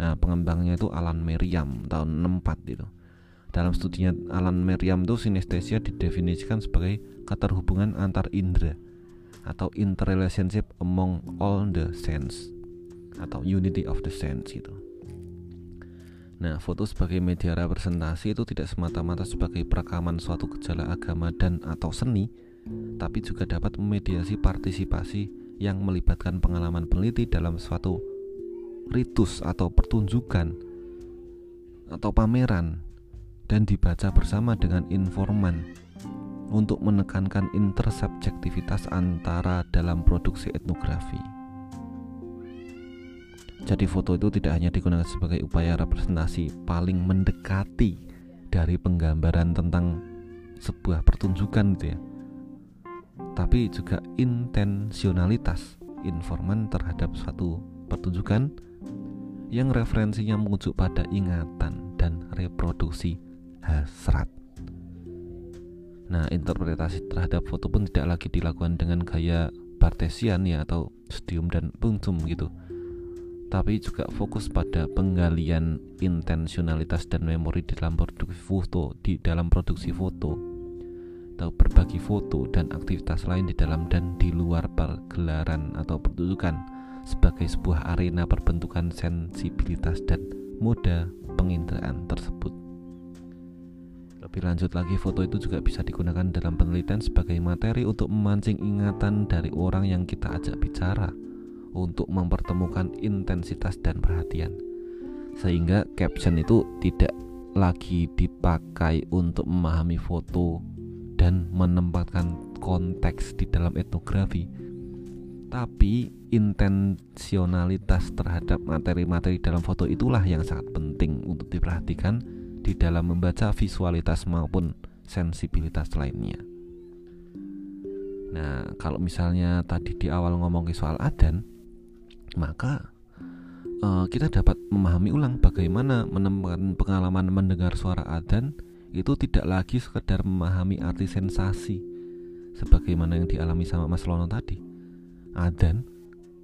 Nah, pengembangnya itu Alan Merriam tahun 64 itu. Dalam studinya Alan Merriam itu sinestesia didefinisikan sebagai keterhubungan antar indera atau interrelationship among all the sense atau unity of the sense itu. Nah, foto sebagai media representasi itu tidak semata-mata sebagai perekaman suatu gejala agama dan atau seni, tapi juga dapat memediasi partisipasi yang melibatkan pengalaman peneliti dalam suatu ritus atau pertunjukan atau pameran dan dibaca bersama dengan informan untuk menekankan intersubjektivitas antara dalam produksi etnografi. Jadi foto itu tidak hanya digunakan sebagai upaya representasi paling mendekati dari penggambaran tentang sebuah pertunjukan gitu ya tapi juga intensionalitas informan terhadap suatu pertunjukan yang referensinya mengujuk pada ingatan dan reproduksi hasrat. Nah, interpretasi terhadap foto pun tidak lagi dilakukan dengan gaya Bartesian ya atau studium dan punctum gitu tapi juga fokus pada penggalian intensionalitas dan memori di dalam produksi foto di dalam produksi foto atau berbagi foto dan aktivitas lain di dalam dan di luar pergelaran atau pertunjukan sebagai sebuah arena perbentukan sensibilitas dan moda penginderaan tersebut. Lebih lanjut lagi, foto itu juga bisa digunakan dalam penelitian sebagai materi untuk memancing ingatan dari orang yang kita ajak bicara untuk mempertemukan intensitas dan perhatian. Sehingga caption itu tidak lagi dipakai untuk memahami foto dan menempatkan konteks di dalam etnografi, tapi intensionalitas terhadap materi-materi dalam foto itulah yang sangat penting untuk diperhatikan di dalam membaca visualitas maupun sensibilitas lainnya. Nah, kalau misalnya tadi di awal ngomongin soal adan, maka uh, kita dapat memahami ulang bagaimana menemukan pengalaman mendengar suara adan itu tidak lagi sekedar memahami arti sensasi sebagaimana yang dialami sama Mas Lono tadi. Adan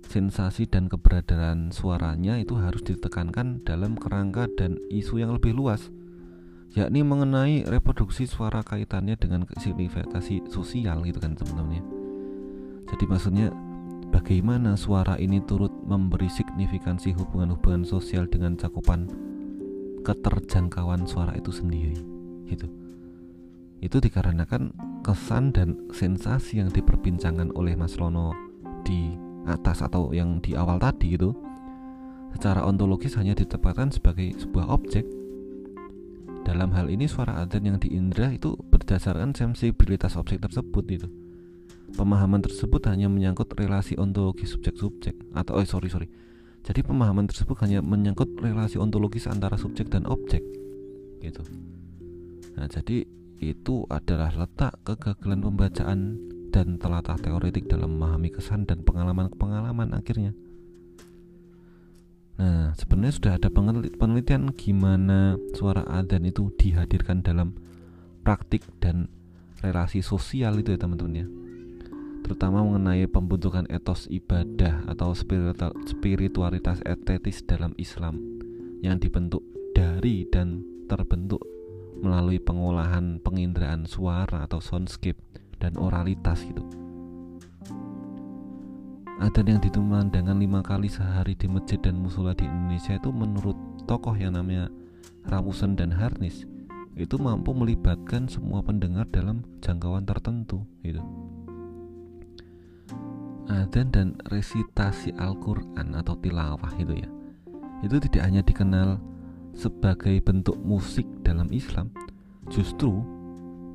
sensasi dan keberadaan suaranya itu harus ditekankan dalam kerangka dan isu yang lebih luas yakni mengenai reproduksi suara kaitannya dengan signifikasi sosial gitu kan teman-teman ya. Jadi maksudnya bagaimana suara ini turut memberi signifikansi hubungan-hubungan sosial dengan cakupan keterjangkauan suara itu sendiri gitu. Itu dikarenakan kesan dan sensasi yang diperbincangkan oleh Mas Lono di atas atau yang di awal tadi itu secara ontologis hanya ditempatkan sebagai sebuah objek dalam hal ini suara adzan yang diindra itu berdasarkan sensibilitas objek tersebut itu. Pemahaman tersebut hanya menyangkut relasi ontologi subjek-subjek atau oh sorry sorry. Jadi pemahaman tersebut hanya menyangkut relasi ontologis antara subjek dan objek gitu. Nah, jadi itu adalah letak kegagalan pembacaan dan telatah teoretik dalam memahami kesan dan pengalaman-pengalaman akhirnya. Nah, sebenarnya sudah ada penelitian gimana suara adzan itu dihadirkan dalam praktik dan relasi sosial itu ya teman-teman ya. Terutama mengenai pembentukan etos ibadah atau spiritualitas estetis dalam Islam yang dibentuk dari dan terbentuk melalui pengolahan penginderaan suara atau soundscape dan oralitas gitu. Adan yang ditumandangkan lima kali sehari di masjid dan musola di Indonesia itu menurut tokoh yang namanya Ramusen dan Harnis itu mampu melibatkan semua pendengar dalam jangkauan tertentu gitu. Adan dan resitasi Al-Quran atau tilawah itu ya itu tidak hanya dikenal sebagai bentuk musik dalam Islam justru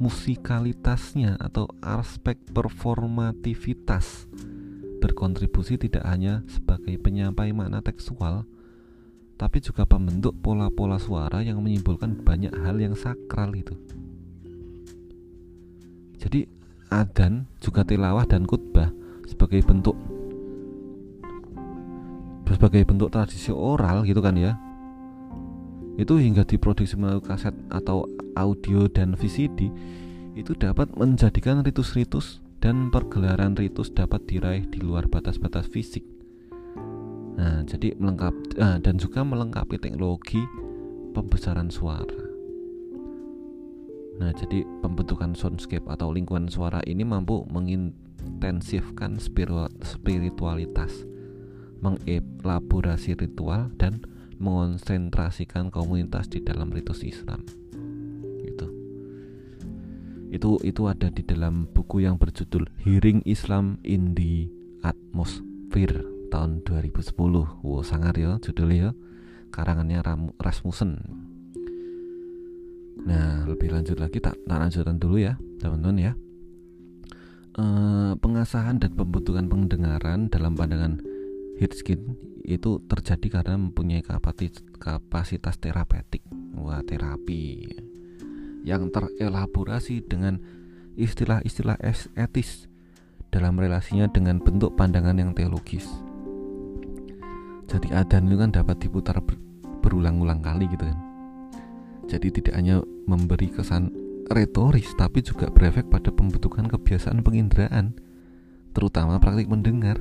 musikalitasnya atau aspek performativitas berkontribusi tidak hanya sebagai penyampai makna tekstual, tapi juga pembentuk pola-pola suara yang menyimpulkan banyak hal yang sakral itu. Jadi adan juga tilawah dan khutbah sebagai bentuk sebagai bentuk tradisi oral gitu kan ya itu hingga diproduksi melalui kaset atau audio dan VCD itu dapat menjadikan ritus-ritus dan pergelaran ritus dapat diraih di luar batas-batas fisik. Nah, jadi melengkap nah, dan juga melengkapi teknologi pembesaran suara. Nah, jadi pembentukan soundscape atau lingkungan suara ini mampu mengintensifkan spiritualitas, mengelaborasi ritual dan mengonsentrasikan komunitas di dalam ritus Islam. Itu itu ada di dalam buku yang berjudul Hearing Islam in the Atmosphere tahun 2010 wow sangat ya judulnya karangannya Ram Rasmussen. Nah lebih lanjut lagi tak, tak lanjutan dulu ya teman-teman ya e, pengasahan dan pembentukan pendengaran dalam pandangan Hitchkin itu terjadi karena mempunyai kapasitas, kapasitas terapeutik wah terapi yang terelaborasi dengan istilah-istilah etis dalam relasinya dengan bentuk pandangan yang teologis. Jadi adan itu kan dapat diputar ber berulang-ulang kali gitu kan. Jadi tidak hanya memberi kesan retoris tapi juga berefek pada pembentukan kebiasaan penginderaan, terutama praktik mendengar.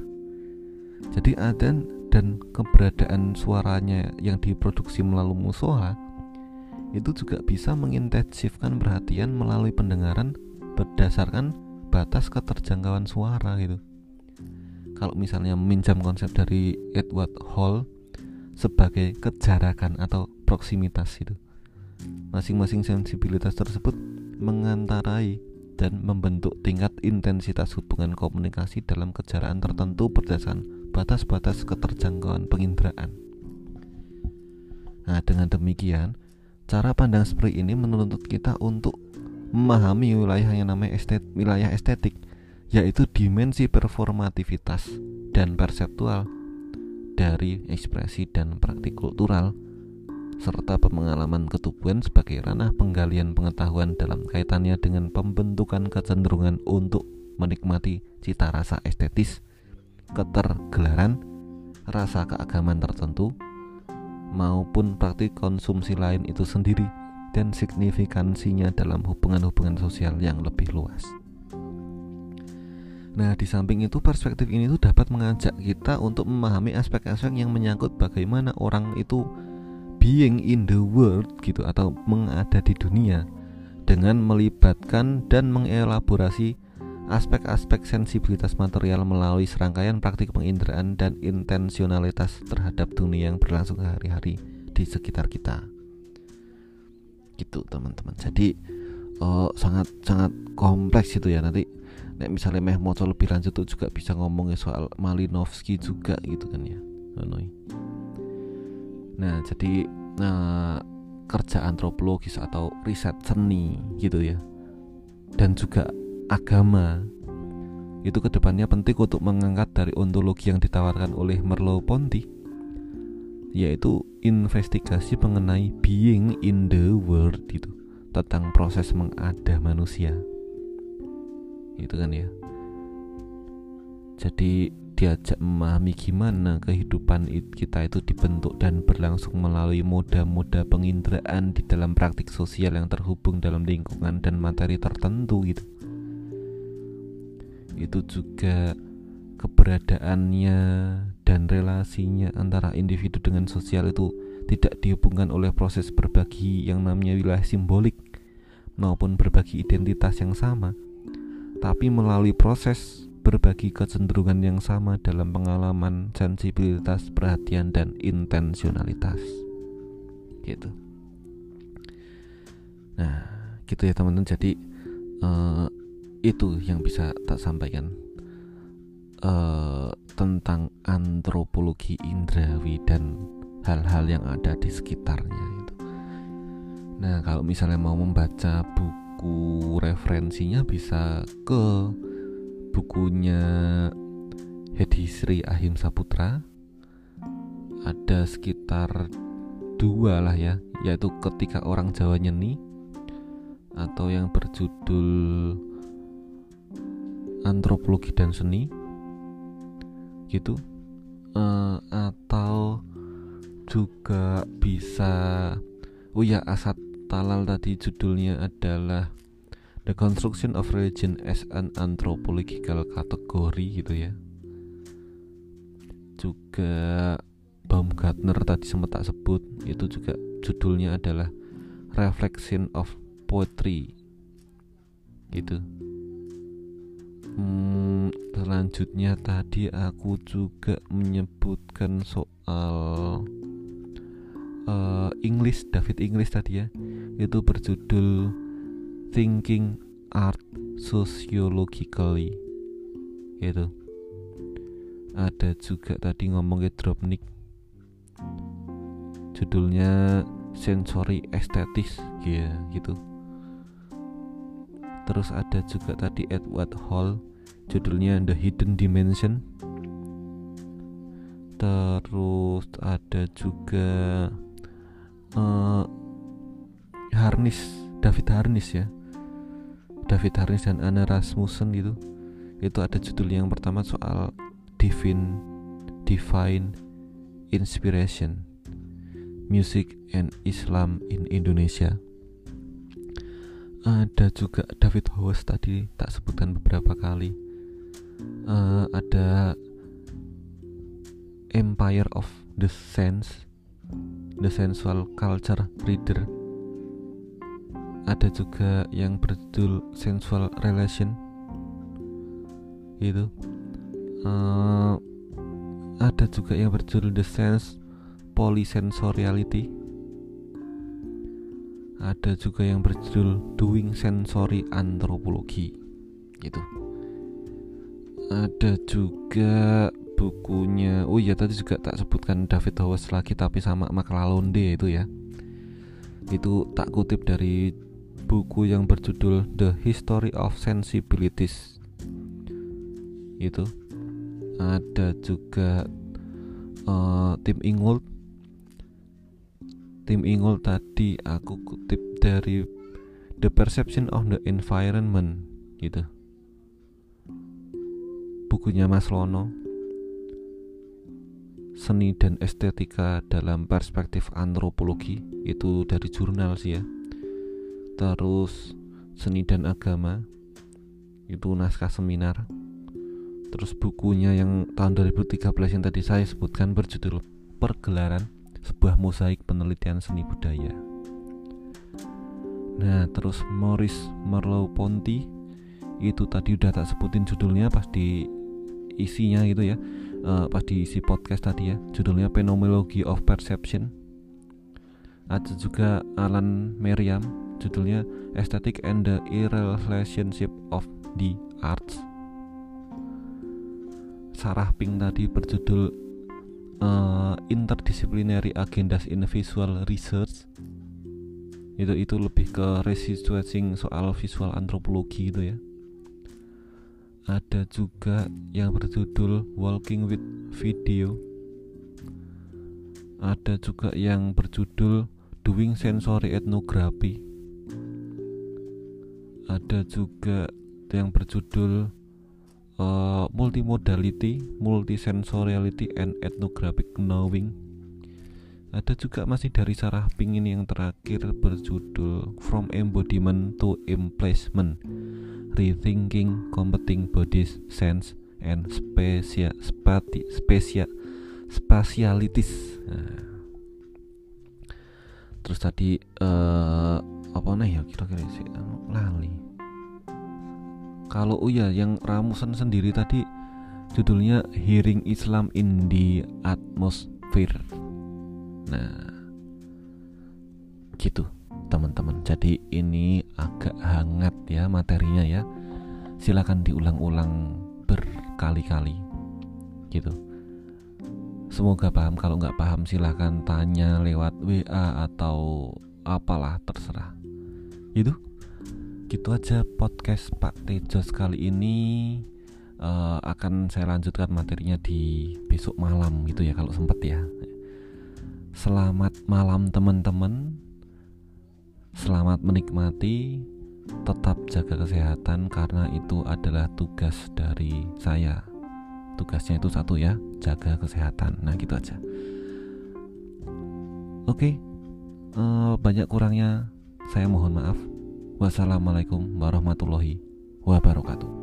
Jadi adan dan keberadaan suaranya yang diproduksi melalui musola itu juga bisa mengintensifkan perhatian melalui pendengaran berdasarkan batas keterjangkauan suara gitu. Kalau misalnya meminjam konsep dari Edward Hall sebagai kejarakan atau proximitas itu. Masing-masing sensibilitas tersebut mengantarai dan membentuk tingkat intensitas hubungan komunikasi dalam kejaraan tertentu berdasarkan batas-batas keterjangkauan penginderaan. Nah, dengan demikian, cara pandang seperti ini menuntut kita untuk memahami wilayah yang namanya estet, wilayah estetik, yaitu dimensi performativitas dan perseptual dari ekspresi dan praktik kultural serta pengalaman ketubuhan sebagai ranah penggalian pengetahuan dalam kaitannya dengan pembentukan kecenderungan untuk menikmati cita rasa estetis ketergelaran, rasa keagamaan tertentu, maupun praktik konsumsi lain itu sendiri dan signifikansinya dalam hubungan-hubungan sosial yang lebih luas. Nah, di samping itu perspektif ini tuh dapat mengajak kita untuk memahami aspek-aspek yang menyangkut bagaimana orang itu being in the world gitu atau mengada di dunia dengan melibatkan dan mengelaborasi aspek-aspek sensibilitas material melalui serangkaian praktik penginderaan dan intensionalitas terhadap dunia yang berlangsung hari-hari di sekitar kita. Gitu teman-teman. Jadi uh, sangat sangat kompleks itu ya nanti nek misalnya meh mau lebih lanjut tuh juga bisa ngomongin soal Malinowski juga gitu kan ya. Nah, jadi nah, kerja antropologis atau riset seni gitu ya. Dan juga agama. Itu ke depannya penting untuk mengangkat dari ontologi yang ditawarkan oleh Merleau-Ponty yaitu investigasi mengenai being in the world itu tentang proses mengada manusia. Itu kan ya. Jadi diajak memahami gimana kehidupan kita itu dibentuk dan berlangsung melalui moda-moda penginderaan di dalam praktik sosial yang terhubung dalam lingkungan dan materi tertentu gitu. Itu juga keberadaannya dan relasinya antara individu dengan sosial itu tidak dihubungkan oleh proses berbagi yang namanya wilayah simbolik maupun berbagi identitas yang sama tapi melalui proses berbagi kecenderungan yang sama dalam pengalaman sensibilitas, perhatian dan intensionalitas. Gitu. Nah, gitu ya teman-teman. Jadi uh, itu yang bisa tak sampaikan uh, tentang antropologi indrawi dan hal-hal yang ada di sekitarnya itu. Nah, kalau misalnya mau membaca buku referensinya bisa ke bukunya Hedi Sri Ahim Saputra. Ada sekitar dua lah ya, yaitu ketika orang Jawa nyeni atau yang berjudul antropologi dan seni gitu uh, atau juga bisa oh ya Asad Talal tadi judulnya adalah The Construction of Religion as an Anthropological Category gitu ya. Juga Baumgartner tadi sempat tak sebut itu juga judulnya adalah Reflection of Poetry. Gitu. Hmm, selanjutnya tadi aku juga menyebutkan soal uh, English David English tadi ya. Itu berjudul Thinking Art Sociologically itu ada juga tadi ngomongnya Dropnik judulnya Sensory Aesthetics ya gitu. Terus ada juga tadi Edward Hall judulnya The Hidden Dimension. Terus ada juga uh, Harness David Harnis ya David Harnis dan Anna Rasmussen gitu. Itu ada judul yang pertama soal divine divine inspiration music and Islam in Indonesia. Ada juga David Howes tadi tak sebutkan beberapa kali. Uh, ada Empire of the Sense The Sensual Culture Reader ada juga yang berjudul Sensual Relation. Itu uh, ada juga yang berjudul The Sense Polysensoriality. Ada juga yang berjudul Doing Sensory Anthropology. Gitu. Ada juga bukunya oh iya tadi juga tak sebutkan David Howes lagi tapi sama Lalonde itu ya. Itu tak kutip dari buku yang berjudul The History of Sensibilities. Itu. Ada juga uh, Tim Ingold. Tim Ingold tadi aku kutip dari The Perception of the Environment gitu. Bukunya Mas Lono. Seni dan Estetika dalam Perspektif Antropologi itu dari jurnal sih ya terus Seni dan Agama. Itu naskah seminar. Terus bukunya yang tahun 2013 yang tadi saya sebutkan berjudul Pergelaran sebuah mosaik penelitian seni budaya. Nah terus Maurice Merleau-Ponty itu tadi udah tak sebutin judulnya pas di isinya gitu ya. Uh, pas di isi podcast tadi ya judulnya Phenomenology of Perception. Ada juga Alan Merriam judulnya Aesthetic and the Irrelationship of the Arts. Sarah Pink tadi berjudul uh, Interdisciplinary Agendas in Visual Research. Itu itu lebih ke researching soal visual antropologi gitu ya. Ada juga yang berjudul Walking with Video. Ada juga yang berjudul Doing Sensory Ethnography ada juga yang berjudul uh, Multimodality, Multisensoriality and Ethnographic Knowing ada juga masih dari Sarah Ping ini yang terakhir berjudul From Embodiment to Emplacement Rethinking Competing Bodies Sense and Spacia, spati, Spacia, Spatialities nah. Terus tadi uh, apa nih ya kira-kira sih anu, lali Kalau oh ya yang Ramusan sendiri tadi judulnya Hearing Islam in the Atmosphere Nah, gitu teman-teman. Jadi ini agak hangat ya materinya ya. Silakan diulang-ulang berkali-kali. Gitu. Semoga paham. Kalau nggak paham silahkan tanya lewat WA atau apalah terserah. Gitu. Gitu aja podcast Pak Tejos kali ini. Uh, akan saya lanjutkan materinya di besok malam gitu ya kalau sempat ya. Selamat malam teman-teman. Selamat menikmati. Tetap jaga kesehatan karena itu adalah tugas dari saya. Tugasnya itu satu ya Jaga kesehatan. Nah gitu aja. Oke. Uh, Banyak kurangnya Saya mohon maaf. Wassalamualaikum warahmatullahi wabarakatuh